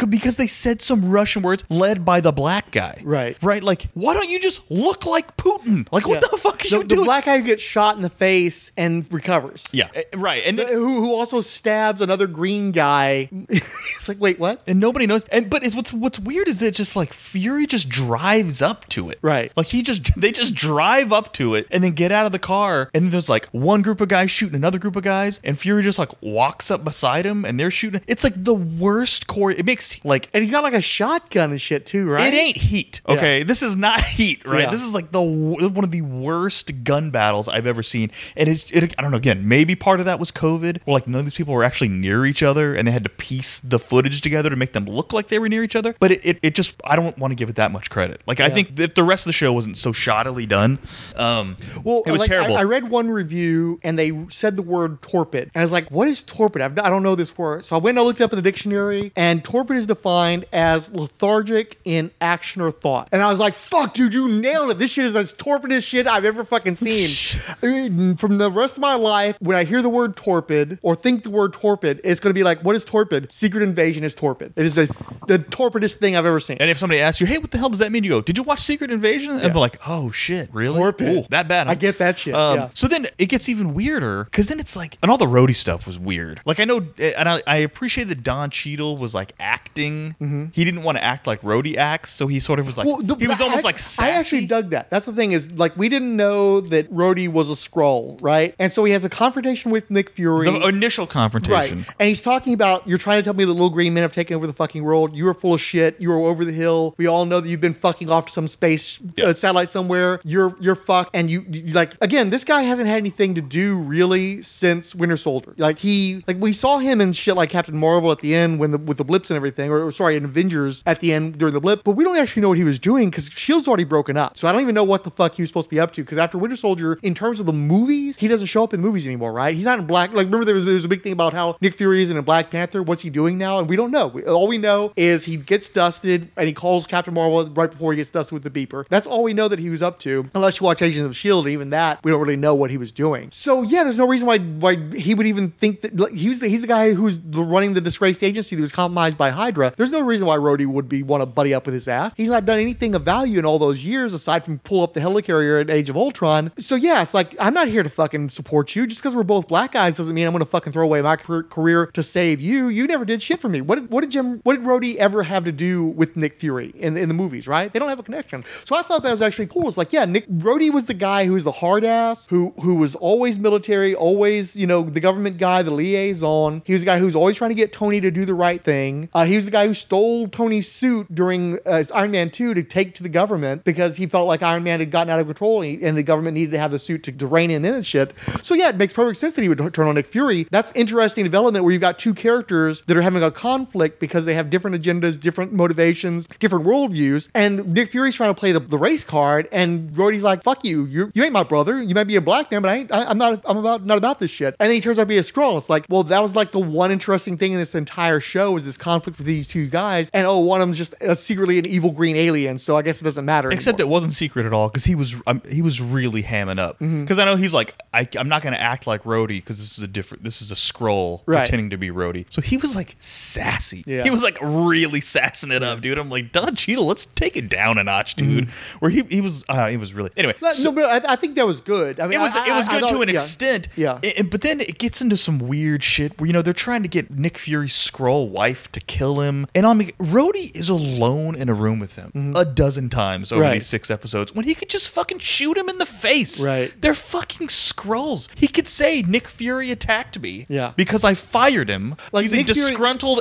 because they said some Russian words led by the black guy. Right. Right? Like, why don't you just look like Putin? Like, what Yeah. the fuck are the, you the black guy gets shot in the face and recovers. yeah, eh, right. And The- who, who also stabs another green guy. it's like, wait, what? And nobody knows. And but it's what's what's weird is that just like Fury just drives up to it. Right. Like he just they just drive up to it and then get out of the car and there's like one group of guys shooting another group of guys and Fury just like walks up beside him and they're shooting. It's like the worst core. It makes like And he's got like a shotgun and shit too, right? it ain't heat. Okay, this is not heat. Right. Yeah. This is like the one of the worst gun battles I've ever seen. And it's it, I don't know. Again, maybe part of that was COVID, where like none of these people were actually near each other and they had to piece the footage together to make them look like they were near each other. But it, it, it just I don't want to give it that much credit. Like I Yeah. think if the rest of the show wasn't so shoddily done, um, Well, it was like, terrible. I, read one review and they said the word torpid, and I was like, "What is torpid? I've, I don't know this word." So I went and I looked it up in the dictionary, and torpid is defined as lethargic in action or thought. And I was like, "Fuck, dude, you nailed it! This shit is as torpid as shit I've ever fucking seen." From the rest of my life, when I hear the word torpid or think the word torpid, it's going to be like, "What is torpid? Secret Invasion is torpid. It is the the torpidest thing I've ever seen." and if somebody asks you, "Hey, what the hell does that mean?" You go, "Did you watch Secret Invasion?" And they're like, "Oh shit, really? Torpid. Ooh, that bad?" I get that shit, Um, yeah. So then it gets even weirder because then it's like, and all the roadie stuff was weird. Like I know, and I, I appreciate that Don Cheadle was like acting. He didn't want to act like roadie acts, so he sort of was like, Mm-hmm. Well, the- he was almost I, like sassy. I actually dug that. That's the thing is like we didn't know that Rhodey was a Skrull, right? And so he has a confrontation with Nick Fury. the initial confrontation. Right. And he's talking about you're trying to tell me that little green men have taken over the fucking world. You are full of shit. You are over the hill. We all know that you've been fucking off to some space uh, satellite somewhere. You're you're fucked. And you, you like again, this guy hasn't had anything to do really since Winter Soldier. Like he like we saw him in shit like Captain Marvel at the end when the with the blips and everything, or, or sorry, in Avengers at the end during the blip. But we don't actually know what he was doing because Shield's already broken up. So I don't even know what the fuck he was supposed to be up to. Because after Winter Soldier, in terms of the movies, he doesn't show up in movies anymore, right? He's not in Black. Like remember there was, there was a big thing about how Nick Fury isn't in Black Panther. What's he doing now? And we don't know. All we know is he gets dusted and he calls Captain Marvel right before he gets dusted with the beeper. That's all we know that he was up to. Unless you watch Agents of Shield, even that we don't really know what he was doing. So yeah, there's no reason why why he would even think that like, he was the, he's the guy who's running the disgraced agency that was compromised by Hydra. There's no reason why Rhodey would be want to buddy up with his ass. He's not done anything of value in all those years aside from pull up the helicarrier at Age of Ultron. So yeah, it's like I'm not here to fucking support you. Just because we're both black guys doesn't mean I'm gonna fucking throw away my career to save you. You never did shit for me. What what did Jim what did Rhodey ever have to do with Nick Fury in in the movies? Right? They don't have a connection. So I thought that was actually cool. It's like yeah, Nick Rhodey was the guy who was the hard ass who who was always military, always you know the government guy, the liaison. He was the guy who was always trying to get Tony to do the right thing. Uh, he was the guy who stole Tony's suit during uh, Iron Man 2 to take to the government because he felt like Iron Man had gotten out of control and, he- and the government needed to have the suit to, to rein him in and shit. So yeah, it makes perfect sense that he would turn on Nick Fury. That's interesting development where you've got two characters that are having a conflict because they have different agendas, different motivations, different worldviews. And Nick Fury's trying to play the, the race card, and Rhodey's like, "Fuck you, you you ain't my brother. You might be a black man, but I ain't. I, I'm not. I'm about not about this shit." And then he turns out to be a Skrull. It's like, well, that was like the one interesting thing in this entire show is this conflict with these two guys, and oh, one of them's just uh, secretly an evil green alien. So I guess it doesn't matter. Except it wasn't secret at all because he was um, he was really hamming up. Because I know he's like I, I'm not going to act like Rhodey because this is a different this is a Skrull Right. pretending to be Rhodey. So he was like sassy. Yeah. He was like really sassing it up, dude. I'm like, Don Cheadle, let's take it down a notch, dude. Where he he was uh, he was really anyway. No, so- no, but I, I think that was good. I mean, it was I- it was I- good to an yeah. extent. Yeah. But then it gets into some weird shit where you know they're trying to get Nick Fury's Skrull wife to kill him, and I'm like, Rhodey is alone in a room with him a dozen times over Mm-hmm. Right. these six episodes when he could just fucking shoot him in the face. Right. They're fucking Skrulls. He could say Nick Fury attacked me. Yeah. Because I fired him. Like, He's Nick a disgruntled Fury- disgruntled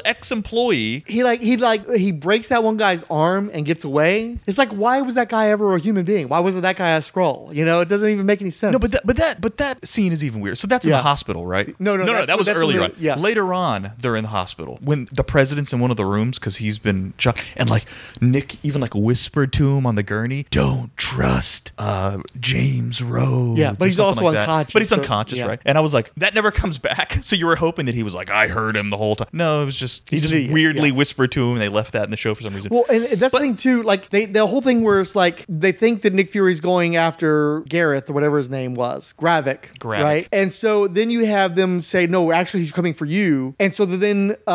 ex-employee. He like he like he breaks that one guy's arm and gets away. It's like why was that guy ever a human being? Why wasn't that guy a Skrull? You know, it doesn't even make any sense. No, but that, but that, but that scene is even weird. So that's in Yeah. the hospital, right? No, no, no, no. that's- That was earlier the- on. yeah. Later on, they're in the hospital when the president's in one of the rooms because he's been shot, and like Nick even like whispered to him on the gurney, "Don't trust uh, James Rhodes." Yeah, but he's also like that. unconscious, But he's so- unconscious, yeah. right? And I was like, that never comes back. So you were hoping that he was like, I heard him the whole time. No, it was just he He's just an weirdly yeah. whispered to him, and they left that in the show for some reason. Well, and that's the thing too. Like they, the whole thing where it's like they think that Nick Fury's going after Gareth or whatever his name was, Gravik, Gravik. right? And so then you have them say, "No, actually, he's coming for you." And so then uh,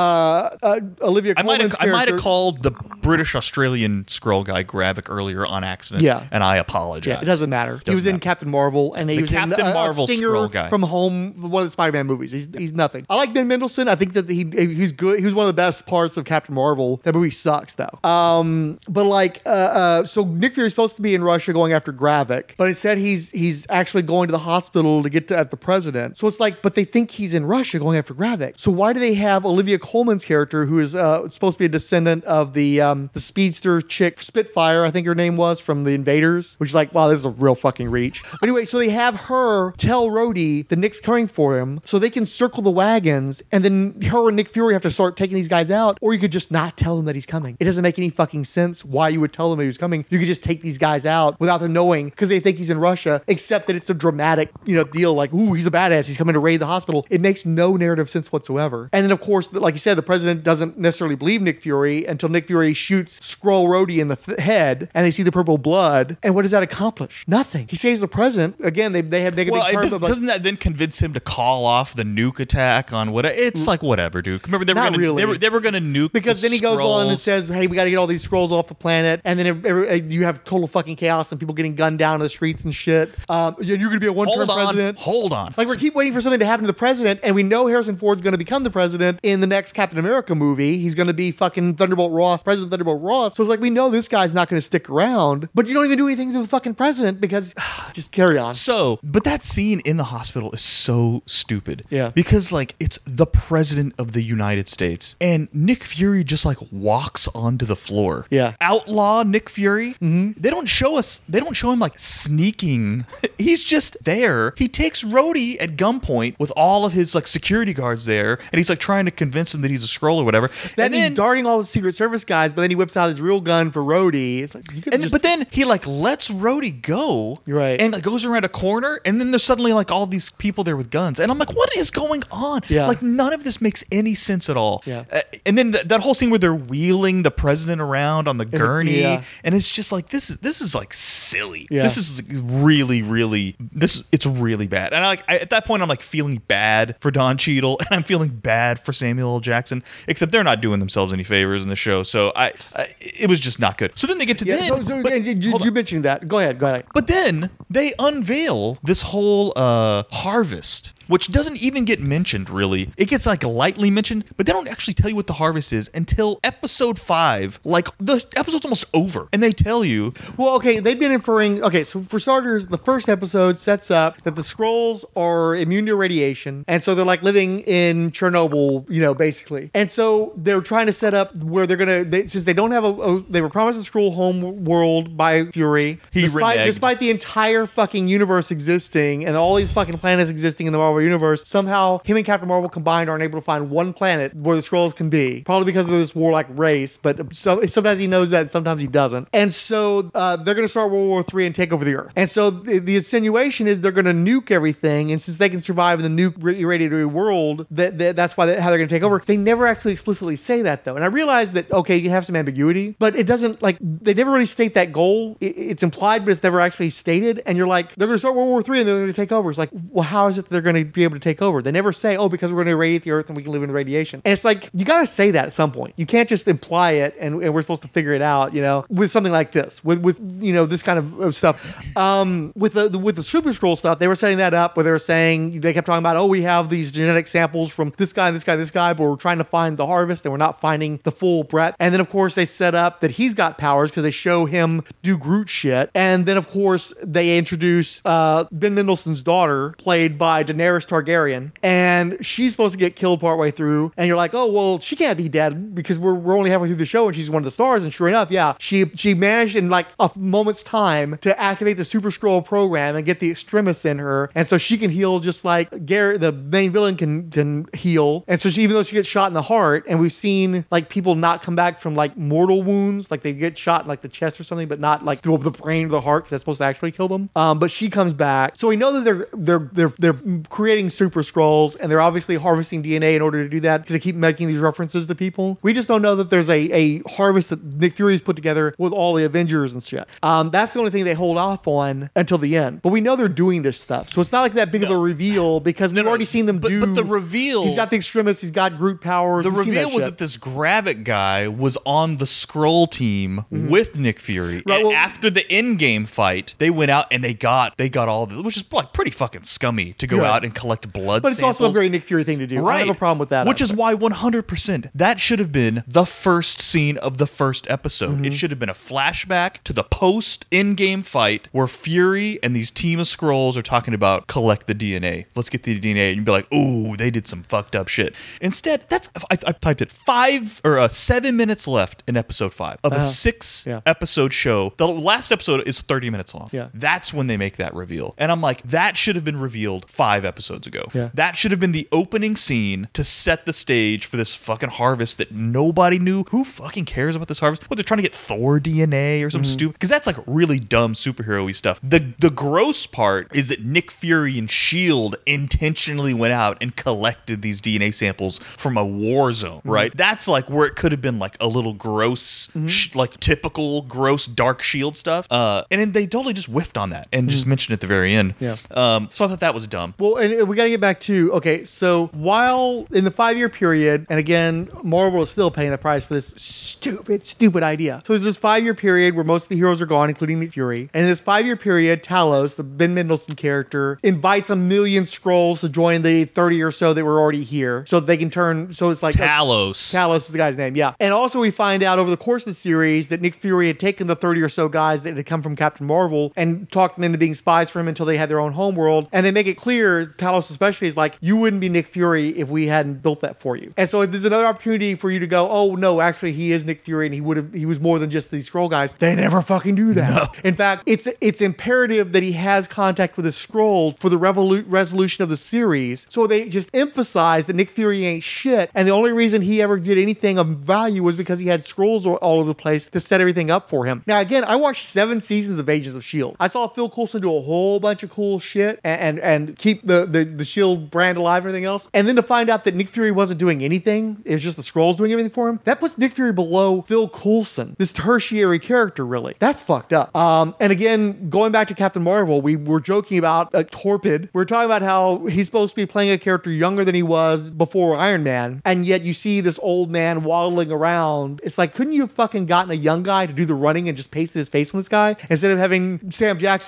uh, Olivia I might have I might have called the British Australian scroll guy Gravik earlier on accident. Yeah. and I apologize. Yeah, it doesn't matter. he Doesn't was in. Captain Marvel, and he The was Captain in uh, Marvel a Stinger guy. from Home, one of the Spider-Man movies. He's, he's nothing. I like Ben Mendelsohn. I think that he he's good. He was one of the best parts of Captain Marvel. That movie sucks though. Um, but like, uh, uh, so Nick Fury's supposed to be in Russia going after Gravik, but instead he's he's actually going to the hospital to get to, at the president. So it's like, but they think he's in Russia going after Gravik. So why do they have Olivia Colman's character, who is uh, supposed to be a descendant of the um, the speedster chick Spitfire, I think her name was from the Invaders, which is like, wow, this is a real fucking reach. But anyway, so they have her tell Rhodey that Nick's coming for him, so they can circle the wagons, and then her and Nick Fury have to start taking these guys out, or you could just not tell them that he's coming. It doesn't make any fucking sense why you would tell them he was coming. You could just take these guys out without them knowing because they think he's in Russia, except that it's a dramatic, you know, deal like, ooh, he's a badass, he's coming to raid the hospital. It makes no narrative sense whatsoever. And then of course, like you said, the president doesn't necessarily believe Nick Fury until Nick Fury shoots Skrull Rhodey in the th- head, and they see the purple blood. And what does that accomplish? Nothing. He saves the president. Again, they they have they, Well, they it term does, of like, doesn't that then convince him to call off the nuke attack on what? It's like whatever, dude. Remember they were gonna really. they were, they were gonna nuke because the then he goes on and says, "Hey, we got to get all these Skrulls off the planet," and then every, every- you have total fucking chaos and people getting gunned down in the streets and shit. Um, you're going to be a one-term Hold on, president. hold on. Like we keep waiting for something to happen to the president, and we know Harrison Ford's going to become the president in the next Captain America movie. He's going to be fucking Thunderbolt Ross, President Thunderbolt Ross. So it's like we know this guy's not going to stick around, but you don't even do anything to the fucking president because just carry on. So, but that scene in the hospital is so stupid. Yeah. Because like it's the president of the United States and Nick Fury just like walks onto the floor. Yeah. Outlaw Nick Fury. Mm-hmm. They don't show us they don't show him like sneaking. He's just there. He takes Rhodey at gunpoint with all of his like security guards there and he's like trying to convince him that he's a Skrull or whatever. That and means then darting all the Secret Service guys, but then he whips out his real gun for Rhodey. It's like you could and just but then he like lets Rhodey go, Right. And like goes around a corner, and then there's suddenly like all these people there with guns, and I'm like, what is going on? Yeah. like none of this makes any sense at all. Yeah. Uh, and then th- that whole scene where they're wheeling the president around on the gurney, yeah. and it's just like this is this is like silly. Yeah. This is really really this it's really bad. And I like I, at that point I'm like feeling bad for Don Cheadle, and I'm feeling bad for Samuel L. Jackson, except they're not doing themselves any favors in the show. So I, I it was just not good. So then they get to yeah. then, So, so, you, you mentioned that. Go ahead. Go ahead. but then they unveil this whole uh, harvest, which doesn't even get mentioned really. It gets like lightly mentioned, but they don't actually tell you what the harvest is until episode five. Like the episode's almost over, and they tell you. Well, okay, they've been inferring. Okay, so for starters, the first episode sets up that the Skrulls are immune to radiation, and so they're like living in Chernobyl, you know, basically. And so they're trying to set up where they're gonna, they, since they don't have a, a- they were promised a Skrull home world by Fury. He despite, reneged. despite the entire fucking universe existing and all these fucking planets existing in the Marvel universe, somehow him and Captain Marvel combined aren't able to find one planet where the Skrulls can be. Probably because of this warlike race, but so sometimes he knows that, and sometimes he doesn't. And so uh, they're going to start World War III and take over the Earth. And so the, the insinuation is they're going to nuke everything, and since they can survive in the nuke irradiated world, that, that that's why they, how they're going to take over. They never actually explicitly say that though, and I realize that okay, you can have some ambiguity, but it doesn't like they never really state that goal. It, it's implied, but it's never actually stated. And you're like, they're going to start World War III and they're going to take over. It's like, well, how is it they're going to be able to take over? They never say, oh, because we're going to irradiate the Earth and we can live in radiation. And it's like you got to say that at some point. You can't just imply it and, and we're supposed to figure it out, you know, with something like this, with, with you know, this kind of, of stuff. Um, with the, the with the Super Skrull stuff, they were setting that up where they were saying, they kept talking about, oh, we have these genetic samples from this guy, this guy, this guy, but we're trying to find the harvest and we're not finding the full breadth. And then, of course, they set up that he's got powers because they show him do Groot shit. And then, of course, they introduce uh, Ben Mendelsohn's daughter, played by Daenerys Targaryen, and she's supposed to get killed partway through. And you're like, oh well, she can't be dead because we're, we're only halfway through the show and she's one of the stars. And sure enough, yeah, she she managed in like a moment's time to activate the Super Skrull program and get the extremis in her, and so she can heal just like Garrett, the main villain, can can heal. And so she, even though she gets shot in the heart, and we've seen like people not come back from like mortal wounds, like they get shot in like the chest or something, but not like through the brain or the heart because that's supposed to actually kill them. Um, but she comes back, so we know that they're they're they're they're creating super Skrulls, and they're obviously harvesting DNA in order to do that because they keep making these references to people. We just don't know that there's a a harvest that Nick Fury's put together with all the Avengers and shit. Um, that's the only thing they hold off on until the end. But we know they're doing this stuff, so it's not like that big of a reveal because we've already seen them do. But the reveal, he's got the extremis, he's got Groot powers. The we've reveal that was that this Gravik guy was on the Skrull team with Nick Fury, Mm-hmm. Right, and well- after the Endgame fight, they went out and they got they got all this, which is like pretty fucking scummy to go Right. out and collect blood. But it's also a very Nick Fury thing to do. I don't have a problem with that. Which is why 100% that should have been the first scene of the first episode. Mm-hmm. It should have been a flashback to the post Endgame fight where Fury and these team of Skrulls are talking about collect the DNA. Let's get the DNA and you'd be like, "Ooh, they did some fucked up shit." Instead, that's I, I typed it 5 or uh, 7 minutes left in episode 5 of Uh-huh. a 6 Yeah. episode show. The last episode is 30 minutes long. Yeah. That's when they make that reveal. And I'm like, that should have been revealed 5 episodes ago. Yeah. That should have been the opening scene to set the stage for this fucking harvest that nobody knew. Who fucking cares about this harvest? What they're trying to get Thor DNA or some Mhm. stupid because that's like really dumb superhero-y stuff. The the gross part is that Nick Fury and Shield intentionally went out and collected these DNA samples from a war zone, Mm-hmm. right? That's like where it could have been like a little gross, sh- like typical gross dark Shield stuff. Uh, and then they totally just whiffed on that and just mentioned it at the very end. Yeah. Um, so I thought that was dumb. Well, and we got to get back to okay. So while in the five year period, and again, Marvel is still paying the price for this stupid, stupid idea. So there's this five year period where most of the heroes are gone, including Nick Fury. And in this five year period, Talos, the Ben Mendelsohn character, invites a million Skrulls to join the 30 or so that were already here, so they can turn. So it's like Talos. Talos is the guy's name, yeah. And also, we find out over the course of the series that Nick Fury had taken the 30 or so guys that had come from Captain Marvel and talked them into being spies for him until they had their own homeworld. And they make it clear, Talos especially, is like, you wouldn't be Nick Fury if we hadn't built that for you. And so there's another opportunity for you to go, oh, no, actually, he is Nick Fury and he would have, he was more than just these Skrull guys. They never fucking do that. In fact, it's it's imperative that he has contact with a Skrull for the revolu- resolution of the series. So they just emphasize that Nick Fury ain't shit. And the only reason he ever did anything of value was because he had Skrulls all all over the place to set everything up for him. Now, again, I watched seven seasons of Agents of S.H.I.E.L.D. I saw Phil Coulson do a whole bunch of cool shit and, and, and keep the, the, the S.H.I.E.L.D. Brand alive and everything else. And then to find out that Nick Fury wasn't doing anything, it was just the Skrulls doing everything for him, that puts Nick Fury below Phil Coulson, this tertiary character, really. That's fucked up. Um, and again, going back to Captain Marvel, we were joking about uh, Torpid. We are talking about how he's supposed to be playing a character younger than he was before Iron Man, and yet you see this old man waddling around. It's like, couldn't you have fucking gotten a young guy to do the running and just pasted his face on this guy instead of having Sam Jackson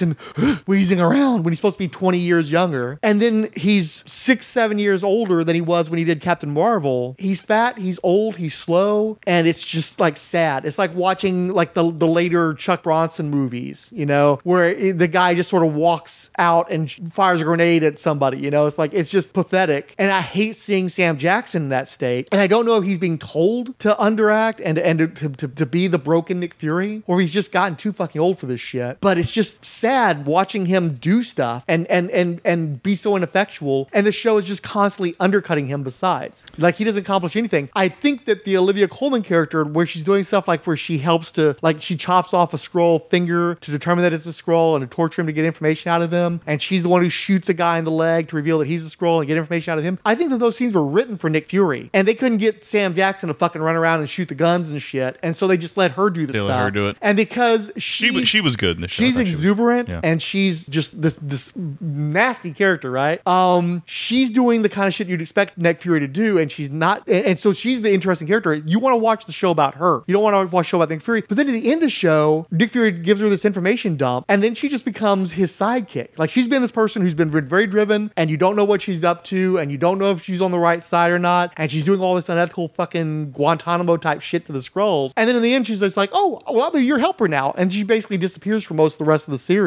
wheezing around when he's supposed to be 20 years younger? And then he's six, seven years older than he was when he did Captain Marvel. He's fat, he's old, he's slow, and it's just like sad. It's like watching like the, the later Chuck Bronson movies, you know, where it- the guy just sort of walks out and fires a grenade at somebody, you know, it's like, it's just pathetic. And I hate seeing Sam Jackson in that state. And I don't know if he's being told to underact and, and to, to, to be the broken Nick Fury, or he's just gotten too fucking old for this shit. But it's just sad watching him do stuff and, and, and, and be so ineffectual. And the show is just constantly undercutting him besides. Like he doesn't accomplish anything. I think that the Olivia Colman character, where she's doing stuff like where she helps to, like, she chops off a Skrull finger to determine that it's a Skrull and to torture him to get information out of him. And she's the one who shoots a guy in the leg to reveal that he's a Skrull and get information out of him. I think that those scenes were written for Nick Fury. And they couldn't get Sam Jackson to fucking run around and shoot the guns and shit. And so they just let her do the They stuff. let her do it. And because She was she was good in the show. She's thought yeah. and she's just this this nasty character, right? Um, she's doing the kind of shit you'd expect Nick Fury to do, and she's not. And and, and so she's the interesting character. You want to watch the show about her. You don't want to watch the show about Nick Fury. But then at the end of the show, Nick Fury gives her this information dump, and then she just becomes his sidekick. Like she's been this person who's been very driven, and you don't know what she's up to, and you don't know if she's on the right side or not, and she's doing all this unethical fucking Guantanamo type shit to the Skrulls. And then in the end, she's just like, "Oh, well, I'll be your helper now," and she basically disappears for most of the rest of the series.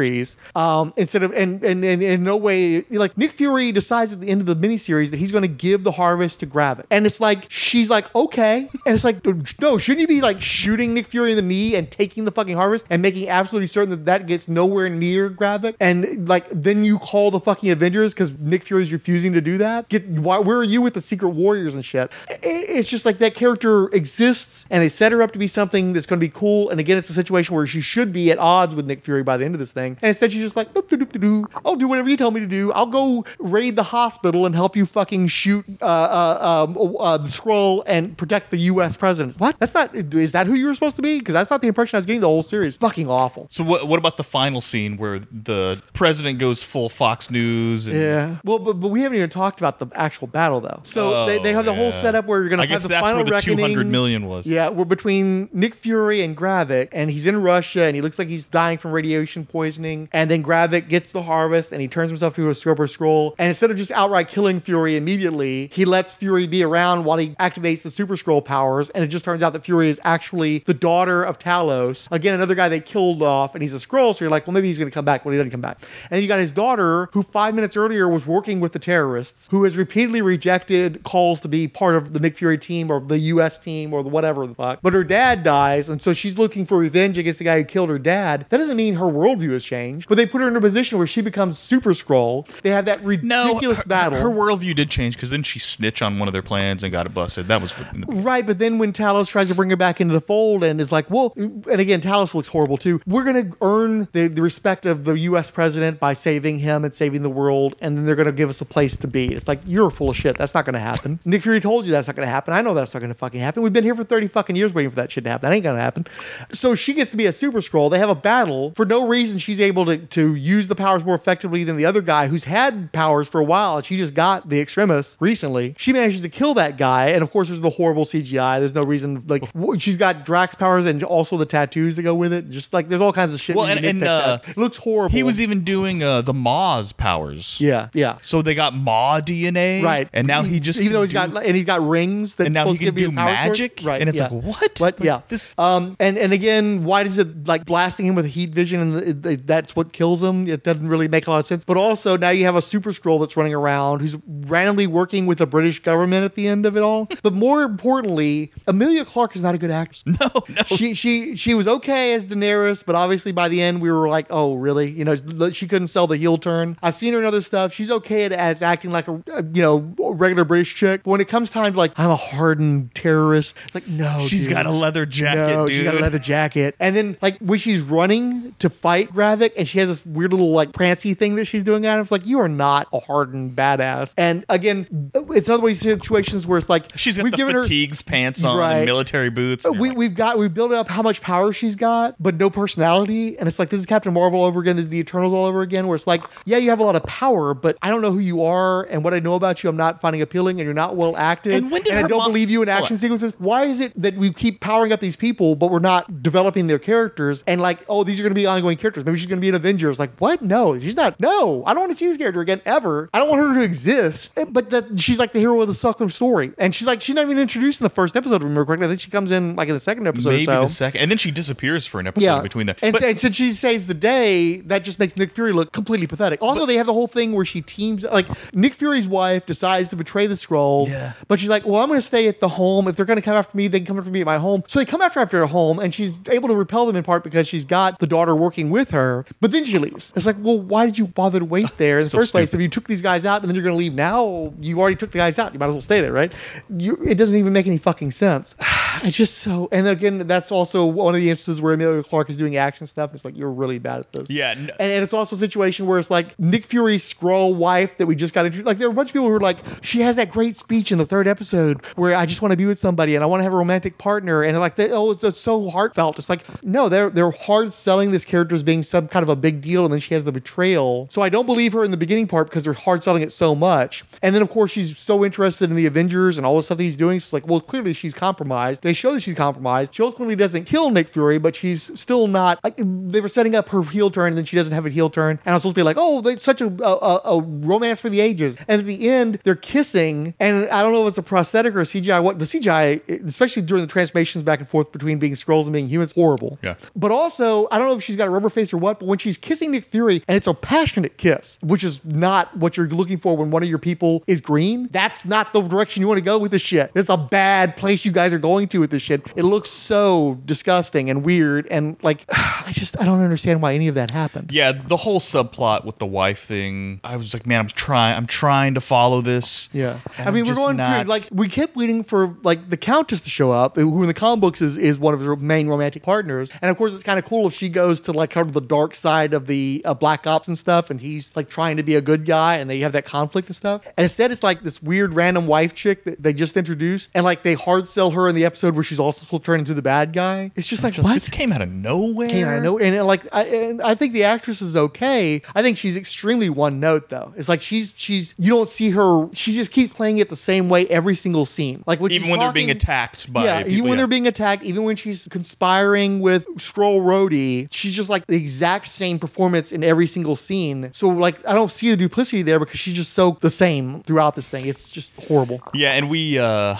Um, instead of and and, and in no way, like Nick Fury decides at the end of the miniseries that he's going to give the harvest to Gravik, and it's like she's like, "Okay," and it's like, no, shouldn't you be like shooting Nick Fury in the knee and taking the fucking harvest and making absolutely certain that that gets nowhere near Gravik, and like then you call the fucking Avengers because Nick Fury's refusing to do that? Get why? Where are you with the Secret Warriors and shit? It's just like that character exists, and they set her up to be something that's going to be cool. And again, it's a situation where she should be at odds with Nick Fury by the end of this thing, and instead she's just like, "Doop, doop, doop, doop, doop. I'll do whatever you tell me to do. I'll go raid the hospital and help you fucking shoot uh, uh, um, uh, the Skrull and protect the U.S. president." What? That's not. Is that who you were supposed to be? Because that's not the impression I was getting the whole series. Fucking awful. So what? What about the final scene where the president goes full Fox News? And, Yeah. Well, but, but we haven't even talked about the actual battle though. So they, they have the whole Oh, setup where you're going to I have guess the that's final where the reckoning. 200 million was. Yeah, we're between Nick Fury and Gravik, and he's in Russia, and he looks like he's dying from radiation poisoning. And then Gravik gets the harvest, and he turns himself into a super Skrull. And instead of just outright killing Fury immediately, he lets Fury be around while he activates the super Skrull powers. And it just turns out that Fury is actually the daughter of Talos. Again, another guy they killed off, and he's a Skrull. So you're like, well, maybe he's going to come back. Well, he doesn't come back. And you got his daughter, who five minutes earlier was working with the terrorists, who has repeatedly rejected calls to be part of the Nick Fury team or the U.S. team or the whatever the fuck. But her dad dies, and so she's looking for revenge against the guy who killed her dad. That doesn't mean her worldview has changed, but they put her in a position where she becomes Super Skrull. They have that ridiculous her, battle. Her worldview did change because then she snitched on one of their plans and got it busted. That was the Right, but then when Talos tries to bring her back into the fold and is like, well, and again, Talos looks horrible too. We're going to earn the, the respect of the U.S. president by saving him and saving the world, and then they're going to give us a place to be. It's like, you're full of shit. That's not going to happen. Nick Fury told you that's not going to happen. I know that's not going to fucking happen. We've been here for 30 fucking years waiting for that shit to happen. That ain't going to happen. So she gets to be a super Skrull. They have a battle. For no reason, she's able to, to use the powers more effectively than the other guy who's had powers for a while, and she just got the extremis recently. She manages to kill that guy, and of course, there's the horrible CGI. There's no reason, like, she's got Drax powers and also the tattoos that go with it. Just like, there's all kinds of shit. Well, and, and uh, it looks horrible. He was even doing uh, the Maw's powers. Yeah, yeah. So they got Maw DNA, Right, And now he just even though he's do- got and he's got rings that And now he can do power source. magic? right? And it's yeah. like, what? But Like, yeah, this- Um, and and again, why does it like blasting him with heat vision and it, it- that's what kills him? It doesn't really make a lot of sense. But also now you have a super Skrull that's running around who's randomly working with the British government at the end of it all. but more importantly, Emilia Clarke is not a good actress. No, no. She she she was okay as Daenerys, but obviously by the end we were like, oh really? You know, she couldn't sell the heel turn. I've seen her in other stuff. She's okay at as acting like a, a, you know regular British chick. But when it comes time to like I'm a hardened terrorist, like no, She's dude. got a leather jacket, No, dude. she's got a leather jacket. And then like when she's running to fight And she has this weird little like prancy thing that she's doing at him. It's like you are not a hardened badass. And again, it's another one of these situations where it's like She's got we've the given her- fatigues pants on Right. and military boots. and we, like, we've got we've built up how much power she's got, but no personality. And it's like this is Captain Marvel over again. This is the Eternals all over again. Where it's like, yeah, you have a lot of power, but I don't know who you are, and what I know about you, I'm not finding appealing, and you're not well acted. And when did I her don't mom- believe you in action on. sequences. Why is it that we keep powering up these people, but we're not developing their characters? And like, oh, these are going to be ongoing characters. Maybe she's going to be an Avengers. Like, what? No, she's not. No, I don't want to see this character again ever. I don't want her to exist. Eh, But that she's like the hero of the sucker story, and she's like she's not even introduced in the first episode. If I remember correctly, I think she comes in like in the second episode. maybe or so. the second, and then she disappears for an episode Yeah, between that. and, But- and since she saves the day, that just makes Nick Fury look completely pathetic. Also, they have the whole thing where she teams like Nick Fury's wife decides to betray the Skrulls, Yeah. but she's like, "Well, I'm going to stay at the home. If they're going to come after me, they can come after me at my home." So they come after after her home, and she's able to repel them in part because she's got the daughter working with her. But then she leaves. It's like, well, why did you bother to wait there in the So first place? If you took these guys out and then you're going to leave now, you already took the guys out. You might as well stay there, right? You, it doesn't even make any fucking sense. It's just so. And again, that's also one of the instances where Emilia Clarke is doing action stuff. It's like you're really bad at this. Yeah, n- And, and it's also a situation where it's like Nick Fury's scroll wife that we just got into. Like there are a bunch of people who are like, she has that great speech in the third episode where I just want to be with somebody and I want to have a romantic partner. And like, they, oh, it's, it's so heartfelt. It's like, no, they're they're hard selling this character as being some kind of a big deal, and then she has the betrayal. So I don't believe her in the beginning part because they're hard selling it so much. And then of course she's so interested in the Avengers and all the stuff that he's doing. So it's like, well, clearly she's compromised. They show that she's compromised. She ultimately doesn't kill Nick Fury, but she's still not. Like they were setting up her heel turn, and then she doesn't have a heel turn. And I was supposed to be like, oh, it's such a, a, a romance for the ages. And at the end, they're kissing, and I don't know if it's a prosthetic or a CGI. What the CGI, especially during the transformations back and forth between being Skrulls and being humans, horrible. Yeah. But also, I don't know if she's got a rubber face or what, but when she's kissing Nick Fury, and it's a passionate kiss, which is not what you're looking for when one of your people is green, that's not the direction you want to go with this shit. It's a bad place you guys are going to with this shit. It looks so disgusting and weird, and like, I just, I don't understand why any of that happened. Yeah, the whole subplot with the wife thing. I was like, man, I'm trying. I'm trying to follow this. Yeah, I mean, I'm we're going not- through like we kept waiting for like the Countess to show up, who in the comic books is, is one of her main romantic partners. And of course, it's kind of cool if she goes to like of the dark side of the uh, Black Ops and stuff, and he's like trying to be a good guy, and they have that conflict and stuff. And instead, it's like this weird random wife chick that they just introduced, and like they hard sell her in the episode where she's also supposed to turn into the bad guy. It's just like what? This came out of nowhere. Came out of nowhere, and like I, and I think the actress is okay. I think she's extremely one note though. It's like she's she's you don't see her. She just keeps playing it the same way every single scene. Like when Even when they're being attacked by yeah, people, even when yeah. they're being attacked, even when she's conspiring with Skrull Rhodey, she's just like the exact same performance in every single scene. So like I don't see the duplicity there because she's just so the same throughout this thing. It's just horrible. Yeah, and we uh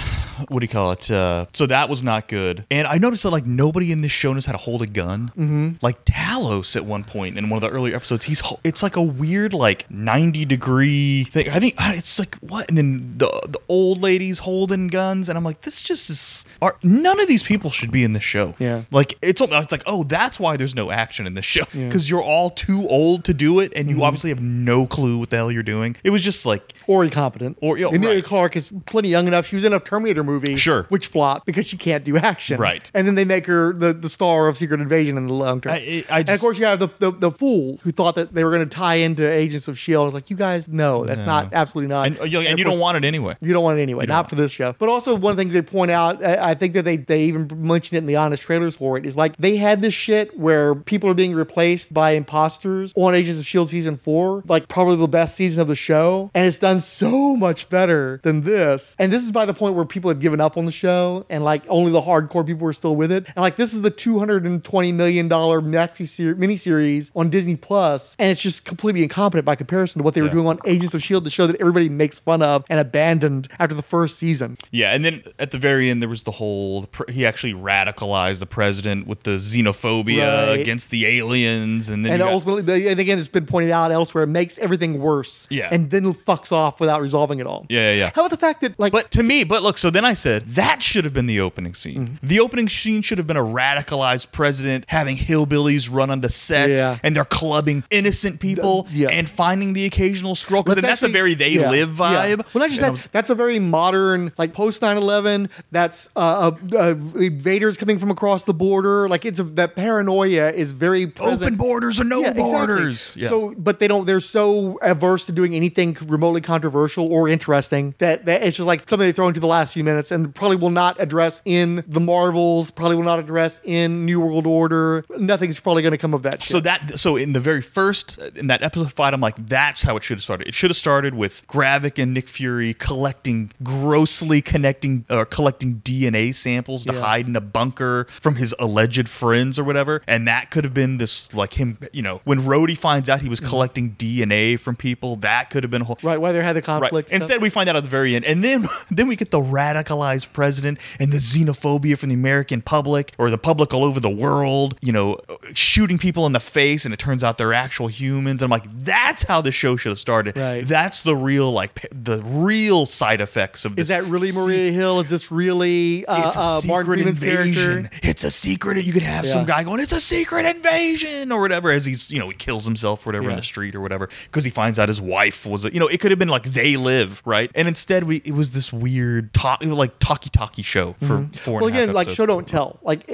what do you call it? Uh so that was not good. And I noticed that like nobody in this show knows how to hold a gun. Mhm. Like Talos at one point in one of the earlier episodes, he's it's like a weird like 90 degree thing. I think it's like what? And then the the old ladies holding guns and I'm like this just is are none of these people should be in this show. Yeah. Like it's it's like oh that's why there's no action in this show Yeah. cuz you're all too old to do it and you Mhm. obviously have no clue what the hell you're doing. It was just like Or incompetent. Or know, Emilia right. Clarke is plenty young enough. She was in a Terminator movie, Sure. which flopped because she can't do action. Right. And then they make her the, the star of Secret Invasion in the long term. I- I and of course, you have the, the, the fool who thought that they were going to tie into Agents of S.H.I.E.L.D. I was like, you guys, no, that's No. not, absolutely not. And, uh, you- and of you don't want it anyway. You don't want it anyway, not for this show. But also, one of the things they point out, I I think that they, they even mentioned it in the honest trailers for it, is like they had this shit where people are being replaced by imposters on Agents of S.H.I.E.L.D. season four, like probably the best season of the show. And it's done so much better than this. And this is by the point where people had given up on the show and like only the hardcore people were still with it. And like this is the $220 million maxi ser- miniseries on Disney Plus, and it's just completely incompetent by comparison to what they were doing on Agents of S.H.I.E.L.D. to show that everybody makes fun of and abandoned after the first season. Yeah, and then at the very end, there was the whole. He actually radicalized the president with the xenophobia Right. against the aliens, and then and you got- ultimately, and again, it's been pointed out elsewhere, it makes everything worse. Yeah. And then fucks off without resolving it all. yeah, yeah, yeah. How about the fact that, like, But to me, but look, so then I said that should have been the opening scene. Mm-hmm. The opening scene should have been a radicalized president having hillbillies run onto sets Yeah. and they're clubbing innocent people yeah. and finding the occasional Skrull. Because then that's a very they live vibe. Well, not just that. was- that's a very modern, like post 9-11. That's uh, uh, uh, invaders coming from across the border. Like it's a, that paranoia is very present. Open borders or no Yeah, exactly. borders. Yeah. So, but they don't. They're so averse to doing anything remotely controversial or interesting that, that it's just like something they throw into the last few minutes and probably will not address in the Marvels. Probably will not address in New World Order. Nothing's probably going to come of that. Shit. So that so in the very first in that episode fight, I'm like, that's how it should have started. It should have started with Gravik and Nick Fury collecting grossly connecting or collecting DNA samples to Yeah. hide in a bunker from his alleged friends or whatever. And that could have been this like him, you know, when Rhodey finds out he was collecting DNA from people, that could have been a whole right, why they had the conflict. stuff. Instead, we find out at the very end, and then then we get the radicalized president and the xenophobia from the American public or the public all over the world. You know, shooting people in the face, and it turns out they're actual humans. I'm like, that's how the show should have started. Right. That's the real like the real side effects of this. Is that really Maria Hill? Is this really uh, It's a uh, Martin secret Freeman's invasion. character? It's a secret, and you could have some guy going, "It's a secret invasion" or whatever, as he's you know he kills himself or whatever in the street or whatever because he finds out his wife was a, you know it could have been like They Live right, and instead we it was this weird talk like talkie talkie show for four and Mm-hmm. Well, a half again, like show don't tell. Like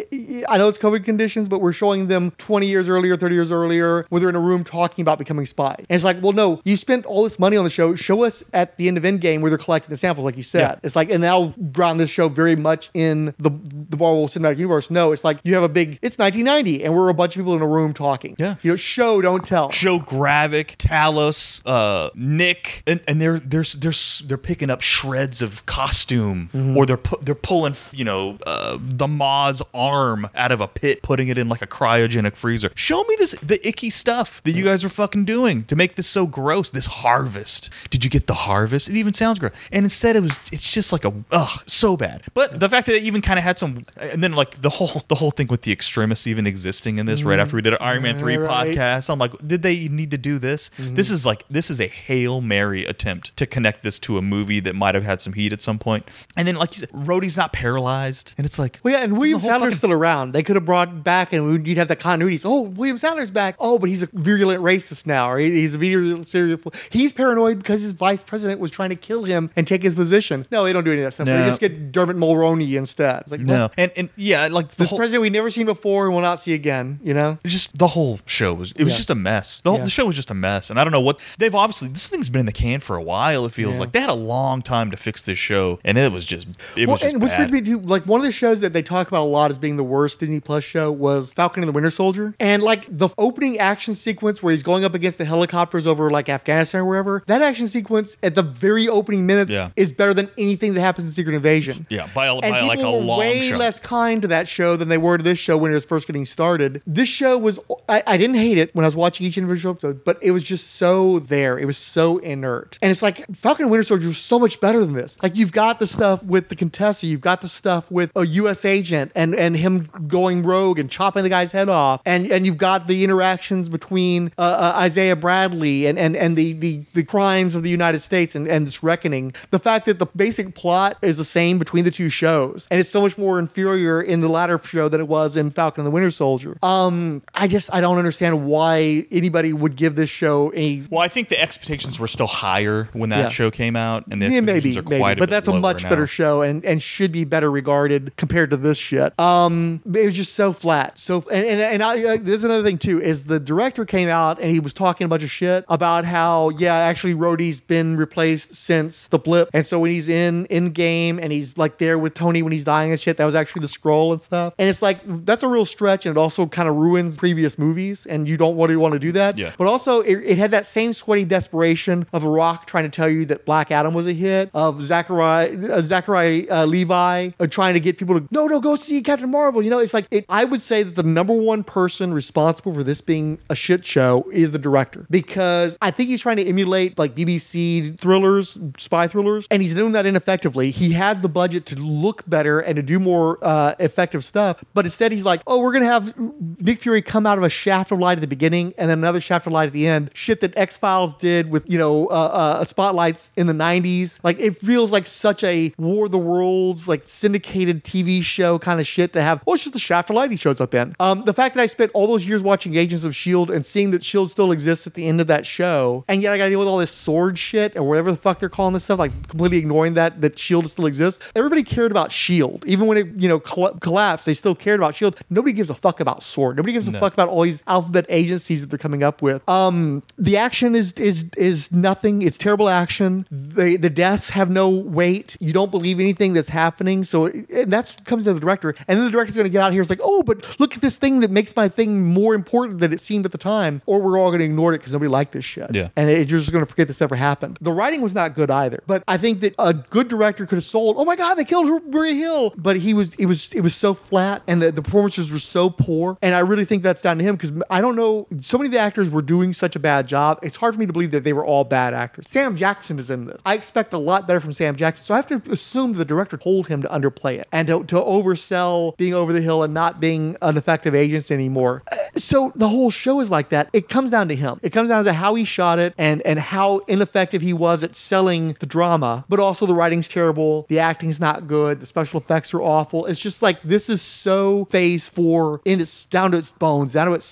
I- know it's COVID conditions, but we're showing them 20 years earlier, 30 years earlier, where they're in a room talking about becoming spies. And it's like, well, no, you spent all this money on the show. Show us at the end of Endgame where they're collecting the samples, like you said. Yeah. It's like, and now ground this show very much in the the Marvel Cinematic Universe. No, it's like you have a big. It's 1990, and we're a bunch of people in a room talking. Yeah. you know, show don't tell. show Gravik, Talos, uh, Nick, and, and they're they're they're they're picking up shreds of costume, Mm-hmm. or they're pu- they're pulling you know uh, the Maw's arm out of a pit, putting it in like a cryogenic freezer. Show me this the icky stuff that you guys are fucking doing to make this so gross. This harvest. Did you get the harvest? It even sounds gross. And instead, it was it's just like a ugh so bad. But the fact that it even kind of had some, and then like the whole the whole thing with the extremists even existing in this right Mhm. after we did an Iron Man three Right. podcast. I'm like, did they need to do this? Mhm. This is like this is a hail mary attempt to connect this to a movie that might have had some heat at some point. And then like you said, Rhodey's not paralyzed, and it's like, Well, yeah, and William Sadler's fucking- still around. They could have brought back, and you'd have that continuity. So, oh, William Sadler's back. Oh, but he's a virulent racist now, or he's a virulent serial. He's paranoid because his vice president was trying to kill him and take his position. No, they don't do any of that stuff. They just get Dermot Mulroney instead. It's like, no, and and yeah, like the this whole, president we've never seen before and will not see again. You know, It's just the whole show was it was Yeah. just a mess. The, whole, Yeah. the show was just a mess, and I don't know what they've obviously this thing's been in the can for a while. It feels Yeah. like they had a long time to fix this show, and it was just it well, was just and bad. weird too, like one of the shows that they talk about a lot as being the worst Disney Plus show was Falcon and the Winter Soldier, and like the opening action sequence where he's going up against the helicopters over like Afghanistan or wherever. That action sequence at the very opening minutes is better than anything that happens in Secret Invasion. yeah, by, a, by like a were long way shot. less kind to that show than they were to this show when it was first getting started. This show was, I, I didn't hate it when I was watching each individual episode, but it was just so there. It was so inert. And it's like Falcon and Winter Soldier was so much better than this. Like you've got the stuff with the Contessa, you've got the stuff with a U.S. agent and, and him going rogue and chopping the guy's head off. And, and you've got the interactions between uh, uh, Isaiah Bradley and, and, and the, the, the crimes of the United States and, and this reckoning. The fact that the basic plot is the same between the two shows, and it's so much more inferior in the latter show than it was in Falcon and the Winter Soldier. Um, I just I don't understand why anybody would give this show a Well, I think the expectations were still higher when that Yeah. show came out, and the yeah, expectations maybe, are maybe, but that's a much now. better show and and should be better regarded compared to this shit. Um, it was just so flat. So and and, and I, uh, there's another thing too is the director came out and he was talking a bunch of shit about how yeah actually Rhodey's been replaced since the blip, and so when he's in Endgame and he's like there with Tony when he's dying and shit, that was actually the scroll and stuff. And it's like that's a real stretch, and it also kind of ruins previous movies, and you don't want to want to do that. Yeah. But also, it, it had that same sweaty desperation of The Rock trying to tell you that Black Adam was a hit, of Zachariah, uh, Zachariah uh, Levi uh, trying to get people to, no, no, go see Captain Marvel. You know, it's like, it, I would say that the number one person responsible for this being a shit show is the director because I think he's trying to emulate like BBC thrillers, spy thrillers, and he's doing that ineffectively. He has the budget to look better and to do more uh, effective stuff, but instead he's like, oh, we're going to have Nick Fury come out of a shaft of light at the beginning and then another shaft of light at the end. Shit that X Files did with, you know, uh, uh, spotlights in the 90s. Like, it feels like such a War of the Worlds, like syndicated TV show kind of shit to have. Oh, it's just the shaft of light he shows up in. Um, the fact that I spent all those years watching Agents of S.H.I.E.L.D. and seeing that S.H.I.E.L.D. still exists at the end of that show, and yet I gotta deal with all this sword shit or whatever the fuck they're calling this stuff, like completely ignoring that, that S.H.I.E.L.D. still exists. Everybody cared about S.H.I.E.L.D. Even when it, you know, coll- collapsed, they still cared about S.H.I.E.L.D. Nobody gives a fuck about sword. Nobody gives a No. fuck about all these alphabet agencies that they're coming up with. Um, the action is is is nothing. It's terrible action. The the deaths have no weight. You don't believe anything that's happening. So and that's comes to the director, and then the director's going to get out here. It's like, oh, but look at this thing that makes my thing more important than it seemed at the time, or we're all going to ignore it because nobody liked this shit. Yeah. and it, you're just going to forget this ever happened. The writing was not good either, but I think that a good director could have sold. Oh my god, they killed Maria Hill, but he was it was it was so flat, and the, the performances were so poor, and I really think that's down to him because I don't know. So many of the actors were doing such a bad job. It's hard for me to believe that they were all bad actors. Sam Jackson is in this. I expect a lot better from Sam Jackson, so I have to assume the director told him to underplay it and to, to oversell being over the hill and not being an effective agent anymore. Uh, So the whole show is like that. It comes down to him. It comes down to how he shot it and and how ineffective he was at selling the drama. But also the writing's terrible, the acting's not good, the special effects are awful. It's just like this is so phase four in its down to its bones, down to its.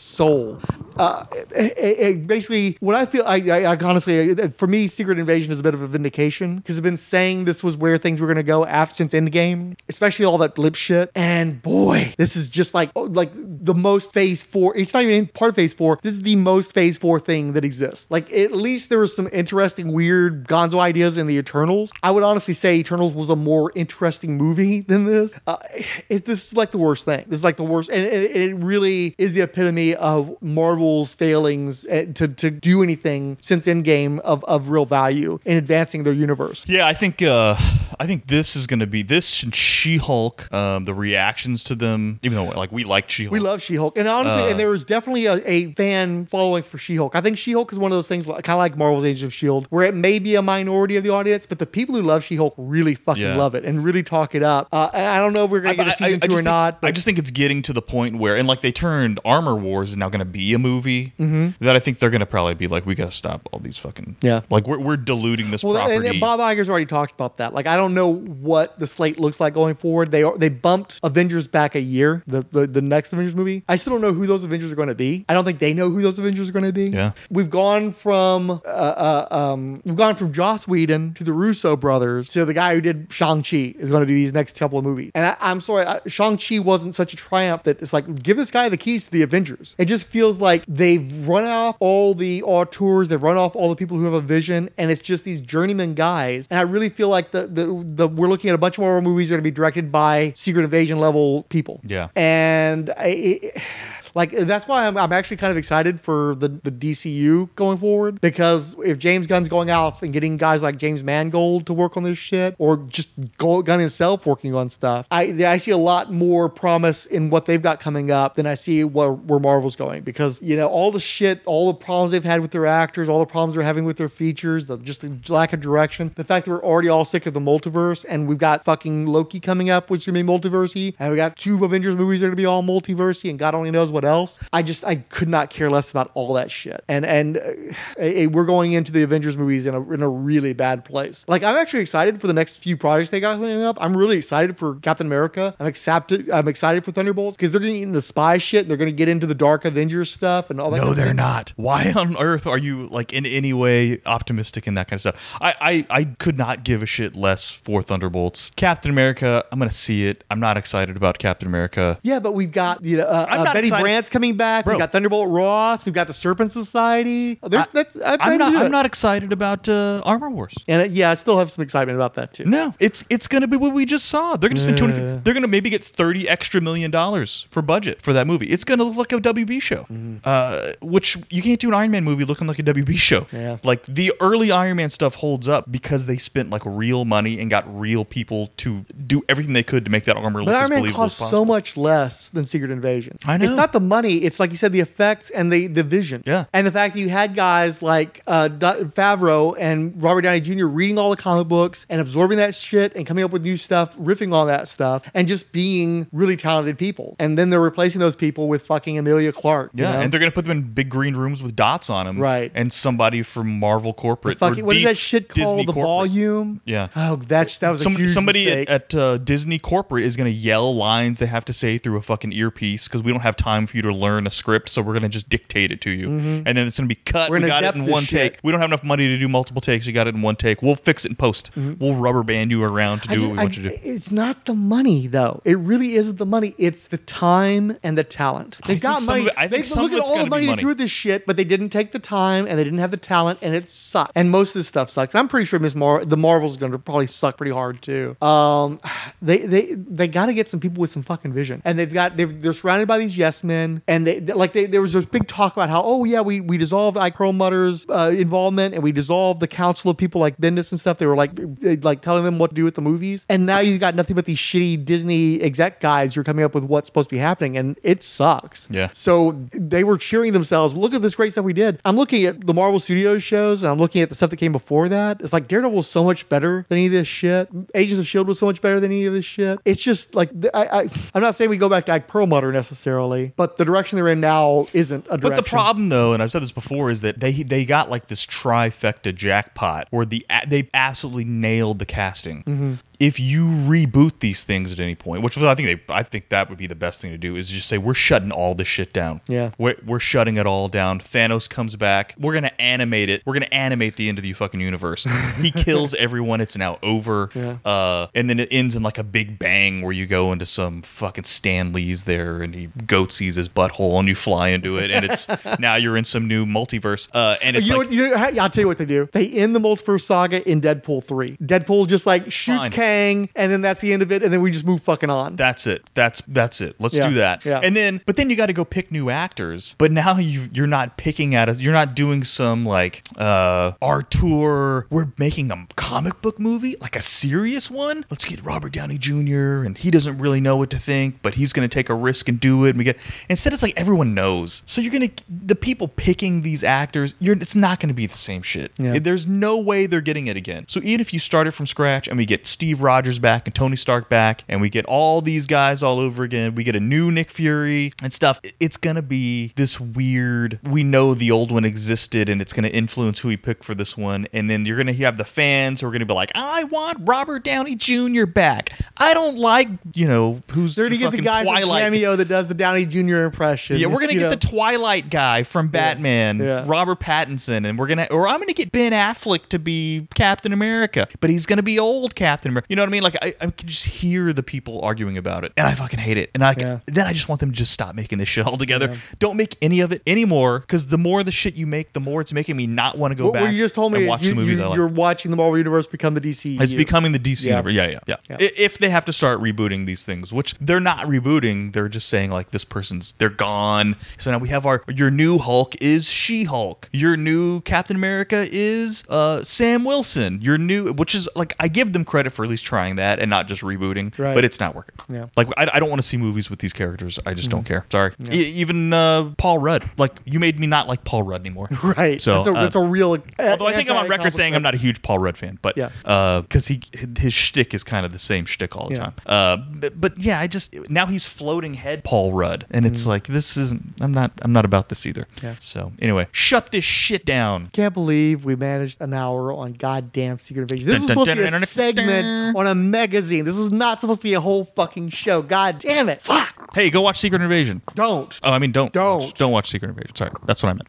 Uh, it, it- it basically, what I feel, I, I, I honestly, eh, eh, for me, Secret Invasion is a bit of a vindication because I've been saying this was where things were going to go after since Endgame, especially all that blip shit. And boy, this is just like oh, like the most phase four. It's not even part of phase four. This is the most phase four thing that exists. Like at least there was some interesting, weird Gonzo ideas in the Eternals. I would honestly say Eternals was a more interesting movie than this. Uh, it, this is like the worst thing. This is like the worst, and it, it really is the epitome of Failings uh, to to do anything since Endgame of of real value in advancing their universe. Yeah, I think uh, I think this is going to be this and She-Hulk. Um, the reactions to them, even though like we like She-Hulk, We love She-Hulk, and honestly, Uh, and there was definitely a, a fan following for She-Hulk. I think She-Hulk is one of those things, kind of like Marvel's Agents of Shield, where it may be a minority of the audience, but the people who love She-Hulk really fucking Yeah. love it and really talk it up. Uh, I don't know if we're gonna get a season two just or think, not. I just think it's getting to the point where, and like they turned Armor Wars is now going to be a movie Mhm. that I think they're going to probably be like, we got to stop all these fucking Yeah. like we're we're diluting this Well, property. and Bob Iger's already talked about that. Like, I don't know what the slate looks like going forward. They are, they bumped Avengers back a year, the, the the next Avengers movie. I still don't know who those Avengers are going to be. I don't think they know who those Avengers are going to be. Yeah. we've gone from uh, uh, um, we've gone from Joss Whedon to the Russo brothers to the guy who did Shang Chi is going to do these next couple of movies. And I, I'm sorry, Shang Chi wasn't such a triumph that it's like give this guy the keys to the Avengers. It just feels like they've run off all the auteurs, they've run off all the people who have a vision, and it's just these journeyman guys. And I really feel like the the, the we're looking at a bunch more movies that are going to be directed by Secret Invasion level people. yeah. And I, it, like that's why I'm, I'm actually kind of excited for the, the DCU going forward because if James Gunn's going out and getting guys like James Mangold to work on this shit or just Gunn himself working on stuff, I I see a lot more promise in what they've got coming up than I see where, where Marvel's going. Because you know all the shit, all the problems they've had with their actors, all the problems they're having with their features, the just the lack of direction, the fact that we're already all sick of the multiverse and we've got fucking Loki coming up, which is gonna be multiversey, and we got two Avengers movies that are gonna be all multiversey, and God only knows what else. I just I could not care less about all that shit, and and uh, we're going into the Avengers movies in a in a really bad place. Like I'm actually excited for the next few projects they got coming up. I'm really excited for Captain America. I'm excited. I'm excited for Thunderbolts because they're gonna get into the spy shit. And they're gonna get into the Dark Avengers stuff and all that. No, they're thing. not. Why on earth are you like in any way optimistic in that kind of stuff? I, I I could not give a shit less for Thunderbolts. Captain America, I'm gonna see it. I'm not excited about Captain America. Yeah, but we've got you know uh, I'm uh, not Betty Brant's coming back. Bro. We've got Thunderbolt Ross. We've got the Serpent Society. There's, that's, I'm, I'm not I'm not excited about uh, Armor Wars. And uh, yeah, I still have some excitement about that too. No, it's it's gonna be what we just saw. They're gonna spend twenty. Yeah. They're gonna maybe get thirty extra million dollars for budget for that movie. It's gonna look like a WB show, Mm-hmm. uh, which you can't do an Iron Man movie looking like a WB show. Yeah. Like the early Iron Man stuff holds up because they spent like real money and got real people to do everything they could to make that armor look But as Iron Man believable as possible. so much less than Secret Invasion. I know. It's not the money. It's like you said, the effects and the the vision. Yeah. And the fact that you had guys like uh, Favreau and Robert Downey Jr. reading all the comic books and absorbing that shit and coming up with new stuff, riffing on that stuff, and just being really talented people. And then they're replacing those people with fucking Emilia Clarke. you Yeah, know? and they're gonna put them in big green rooms with dots on them, Right. And somebody from Marvel The corporate, fucking, what is that shit called? Disney the corporate. volume. Yeah. Oh, that's that was Some- a huge somebody mistake. at, at uh, Disney corporate is going to yell lines they have to say through a fucking earpiece because we don't have time for you to learn a script, so we're going to just dictate it to you, Mhm. and then it's going to be cut. We're We got it in one shit. take. We don't have enough money to do multiple takes. You got it in one take. We'll fix it in post. Mhm. We'll rubber band you around to do just- what we I- want you to do. It's not the money though. It really isn't the money. It's the time and the talent. They've think got money. it- I think they some look of at all the be money they money. threw this shit, but they didn't take the time and they didn't have the talent, and it sucked. And most of this stuff sucks. I'm pretty sure Miss Mar- the Marvel's going to probably suck pretty hard too. Um, they they they got to get some people with some fucking vision, and they've got they've, they're surrounded by these yes men, and they like they, there was this big talk about how oh yeah we we dissolved Ike Perlmutter's uh, involvement and we dissolved the council of people like Bendis and stuff. They were like they- like telling them what to do with the movies, and now you've got nothing but these shitty Disney exec guys who are coming up with what's supposed to be happening, and it sucks. Yeah. So they were cheering themselves. Look at this great stuff we did. I'm looking at the Marvel Studios shows and I'm looking at the stuff that came before that. It's like Daredevil was so much better than any of this shit. Agents of Shield was so much better than any of this shit. It's just like I, I I'm not saying we go back to Ike Perlmutter necessarily, but the direction they're in now isn't a direction. But the problem, though, and I've said this before, is that they they got like this trifecta jackpot where the they absolutely nailed the casting. Mhm. If you reboot these things at any point, which I think they, I think that would be the best thing to do, is just say we're shutting all this shit down. Yeah. we're, we're shutting it all down. Thanos comes back. We're gonna animate it. We're gonna animate the end of the fucking universe. he kills everyone. It's now over. Yeah. Uh, and then it ends in like a big bang where you go into some fucking Stan Lee's there, and he goat sees his butthole, and you fly into it, and it's now you're in some new multiverse. Uh, and it's you like what, you know, I'll tell you what they do. They end the multiverse saga in Deadpool 3. Deadpool just like shoots Fine. Kang, and then that's the end of it, and then we just move fucking on. That's it. That's that's it. Let's Yeah, do that. yeah. And then, but then you got to go pick new actors. But now you you're not picking at us. You're not doing some like uh Artur. We're making a comic book movie, like a serious one. Let's get Robert Downey Jr. and he doesn't really know what to think, but he's going to take a risk and do it. And we get instead, it's like everyone knows. So you're gonna the people picking these actors. You're it's not going to be the same shit. Yeah. There's no way they're getting it again. So even if you start it from scratch and we get Steve Rogers back and Tony Stark back and we get all these guys all over again, we get a new Nick Fury and stuff, it's going to be this weird. We know the old one existed and it's going to influence who we pick for this one. And then you're going to have the fans who are going to be like, I want Robert Downey Jr. back. I don't like, you know, who's They're gonna get the guy from Cameo that does the Downey Jr. impression. Yeah, we're gonna get know. the Twilight guy from Batman, yeah. Robert Pattinson, and we're gonna, or I'm gonna get Ben Affleck to be Captain America, but he's gonna be old Captain America. You know what I mean? Like I, I can just hear the people arguing about it, and I fucking hate it. And I then I just want them to just stop making this shit altogether. Don't make any of it anymore, because the more the shit you make, the more it's making me not want to go back. what you just told me and watch you, the movies you, I like. are watching the Marvel Universe become the DC. It's becoming the DC Yeah. universe. Yeah, yeah, yeah, Yeah. If they have to start rebooting these things, which they're not rebooting, they're just saying like this person's they're gone. So now we have our your new Hulk is She-Hulk. Your new Captain America is uh Sam Wilson. Your new which is like I give them credit for at least trying that and not just rebooting, Right. but it's not working. Yeah. Like I, I don't want to see movies with these characters. I just don't Mhm. care. Sorry. Yeah. E- even uh Paul Rudd. Like you made me not like Paul Rudd anymore. Right. So that's a, uh, a real. Although I think I'm on record saying I'm not a huge Paul Rudd fan, but Yeah. because he his shtick is kind of the same shtick all the Yeah. time. Uh, but, but yeah, I just now he's floating head Paul Rudd, and it's Mm. like this isn't. I'm not. I'm not about this either. Yeah. So anyway, shut this shit down. Can't believe we managed an hour on goddamn Secret Invasion. This Dun, was dun, supposed dun, to be dun, a dun, segment on a magazine. This was not supposed to be a whole fucking show. God damn it. Fuck. Hey, go watch Secret Invasion. Don't. Oh, I mean, don't. Don't. Don't watch Secret Invasion. Sorry, that's what I meant.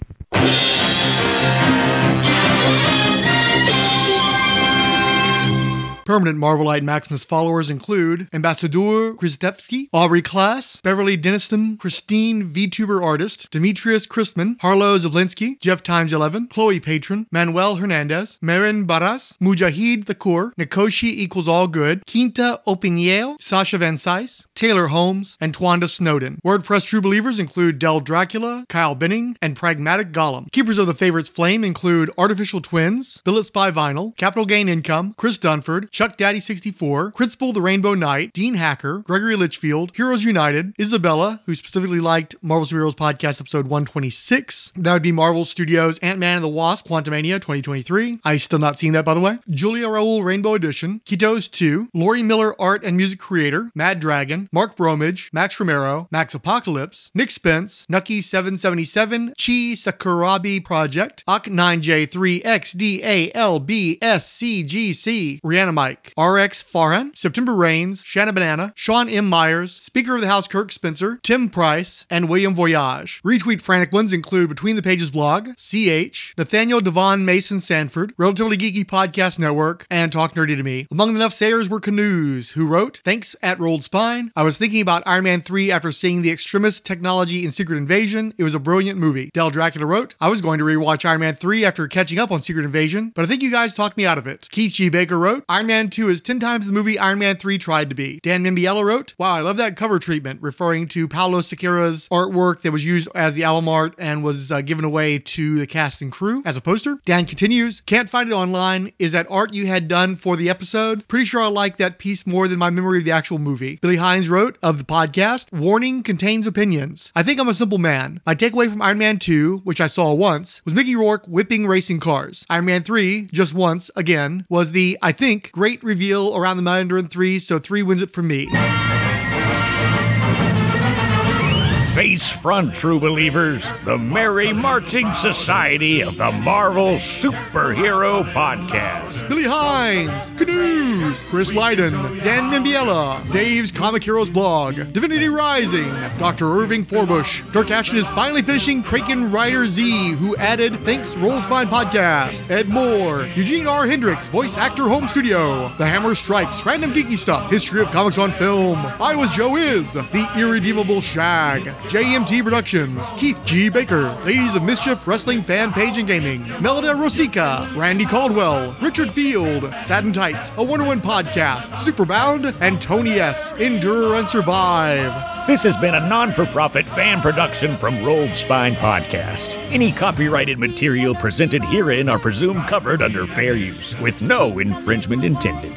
Permanent Marvelite Maximus followers include Ambassador Kristevsky, Aubrey Class, Beverly Deniston, Christine VTuber Artist, Demetrius Christman, Harlow Zablinski, Jeff Times 11, Chloe Patron, Manuel Hernandez, Marin Barras, Mujahid Thakur, Nikoshi equals all good, Quinta Opiniel, Sasha Van Sice, Taylor Holmes, and Twanda Snowden. WordPress true believers include Del Dracula, Kyle Benning, and Pragmatic Gollum. Keepers of the favorites flame include Artificial Twins, Billet Spy Vinyl, Capital Gain Income, Chris Dunford, Chuck Daddy 64, Critzbull the Rainbow Knight, Dean Hacker, Gregory Litchfield, Heroes United, Isabella, who specifically liked Marvel Superheroes Podcast episode 126. That would be Marvel Studios Ant-Man and the Wasp Quantumania 2023. I still not seen that by the way. Julia Raoul Rainbow Edition, Kitos 2, Lori Miller Art and Music Creator, Mad Dragon, Mark Bromage, Max Romero, Max Apocalypse, Nick Spence, Nucky 777, Chi Sakurabi Project, Ak9J3XDALBSCGC, Rihanna RX Farhan, September Rains, Shanna Banana, Sean M. Myers, Speaker of the House Kirk Spencer, Tim Price, and William Voyage. Retweet frantic ones include Between the Pages blog, CH, Nathaniel Devon Mason Sanford, Relatively Geeky Podcast Network, and Talk Nerdy to Me. Among the enough sayers were Canoes, who wrote, Thanks at Rolled Spine. I was thinking about Iron Man 3 after seeing the extremist technology in Secret Invasion. It was a brilliant movie. Del Dracula wrote, I was going to rewatch Iron Man 3 after catching up on Secret Invasion, but I think you guys talked me out of it. Keith G. Baker wrote, Iron Man 2 is 10 times the movie Iron Man 3 tried to be. Dan Mimbiello wrote, Wow, I love that cover treatment, referring to Paulo Siqueira's artwork that was used as the album art and was uh, given away to the cast and crew as a poster. Dan continues, Can't find it online. Is that art you had done for the episode? Pretty sure I like that piece more than my memory of the actual movie. Billy Hines wrote of the podcast, Warning contains opinions. I think I'm a simple man. My takeaway from Iron Man 2, which I saw once, was Mickey Rourke whipping racing cars. Iron Man 3, just once, again, was the, I think, great reveal around the Mandarin 3, so 3 wins it for me. Face front, true believers, the Merry Marching Society of the Marvel Superhero Podcast. Billy Hines, Canoes, Chris Lydon, Dan Mimbiella, Dave's Comic Heroes blog, Divinity Rising, Dr. Irving Forbush, Dirk Ashton is finally finishing Kraken Rider Z, who added Thanks Roll Spine Podcast, Ed Moore, Eugene R. Hendricks, Voice Actor Home Studio, The Hammer Strikes, Random Geeky Stuff, History of Comics on Film, I Was Joe Is, The Irredeemable Shag, JMT Productions, Keith G. Baker, Ladies of Mischief Wrestling Fan Page and Gaming, Melda Rosica, Randy Caldwell, Richard Field, Satin Tights, A Wonder Woman Podcast, Superbound, and Tony S. Endure and Survive. This has been a non for profit fan production from Rolled Spine Podcast. Any copyrighted material presented herein are presumed covered under fair use, with no infringement intended.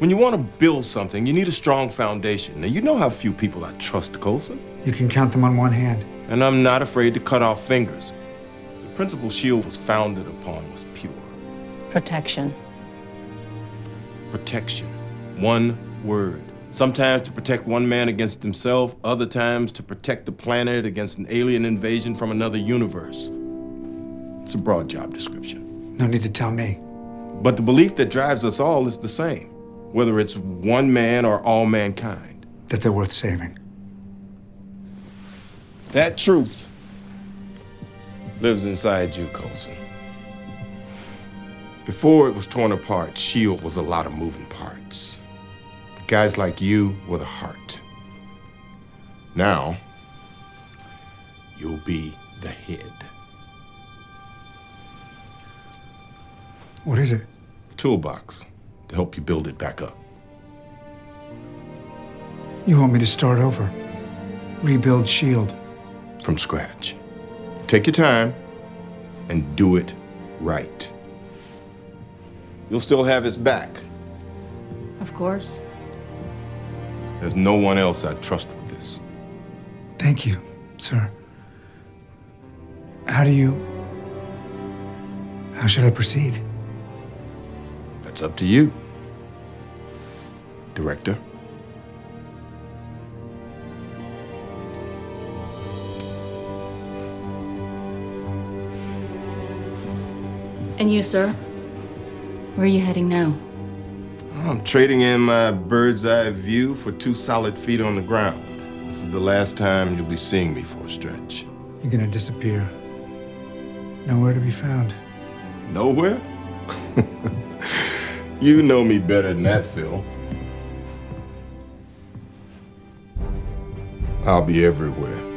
When you want to build something, you need a strong foundation. Now, you know how few people I trust, Coulson. You can count them on one hand. And I'm not afraid to cut off fingers. The principle S.H.I.E.L.D. was founded upon was pure Protection. protection. One word. Sometimes to protect one man against himself, other times to protect the planet against an alien invasion from another universe. It's a broad job description. No need to tell me. But the belief that drives us all is the same, whether it's one man or all mankind. That they're worth saving. That truth lives inside you, Coulson. Before it was torn apart, S.H.I.E.L.D. was a lot of moving parts. But guys like you were the heart. Now, you'll be the head. What is it? Toolbox to help you build it back up. You want me to start over? Rebuild S.H.I.E.L.D. From scratch. Take your time and do it right. You'll still have his back. Of course. There's no one else I'd trust with this. Thank you, sir. How do you. How should I proceed? That's up to you, Director. And you, sir? Where are you heading now? I'm trading in my bird's eye view for two solid feet on the ground. This is the last time you'll be seeing me for a stretch. You're gonna disappear. Nowhere to be found. Nowhere? you know me better than that, Phil. I'll be everywhere.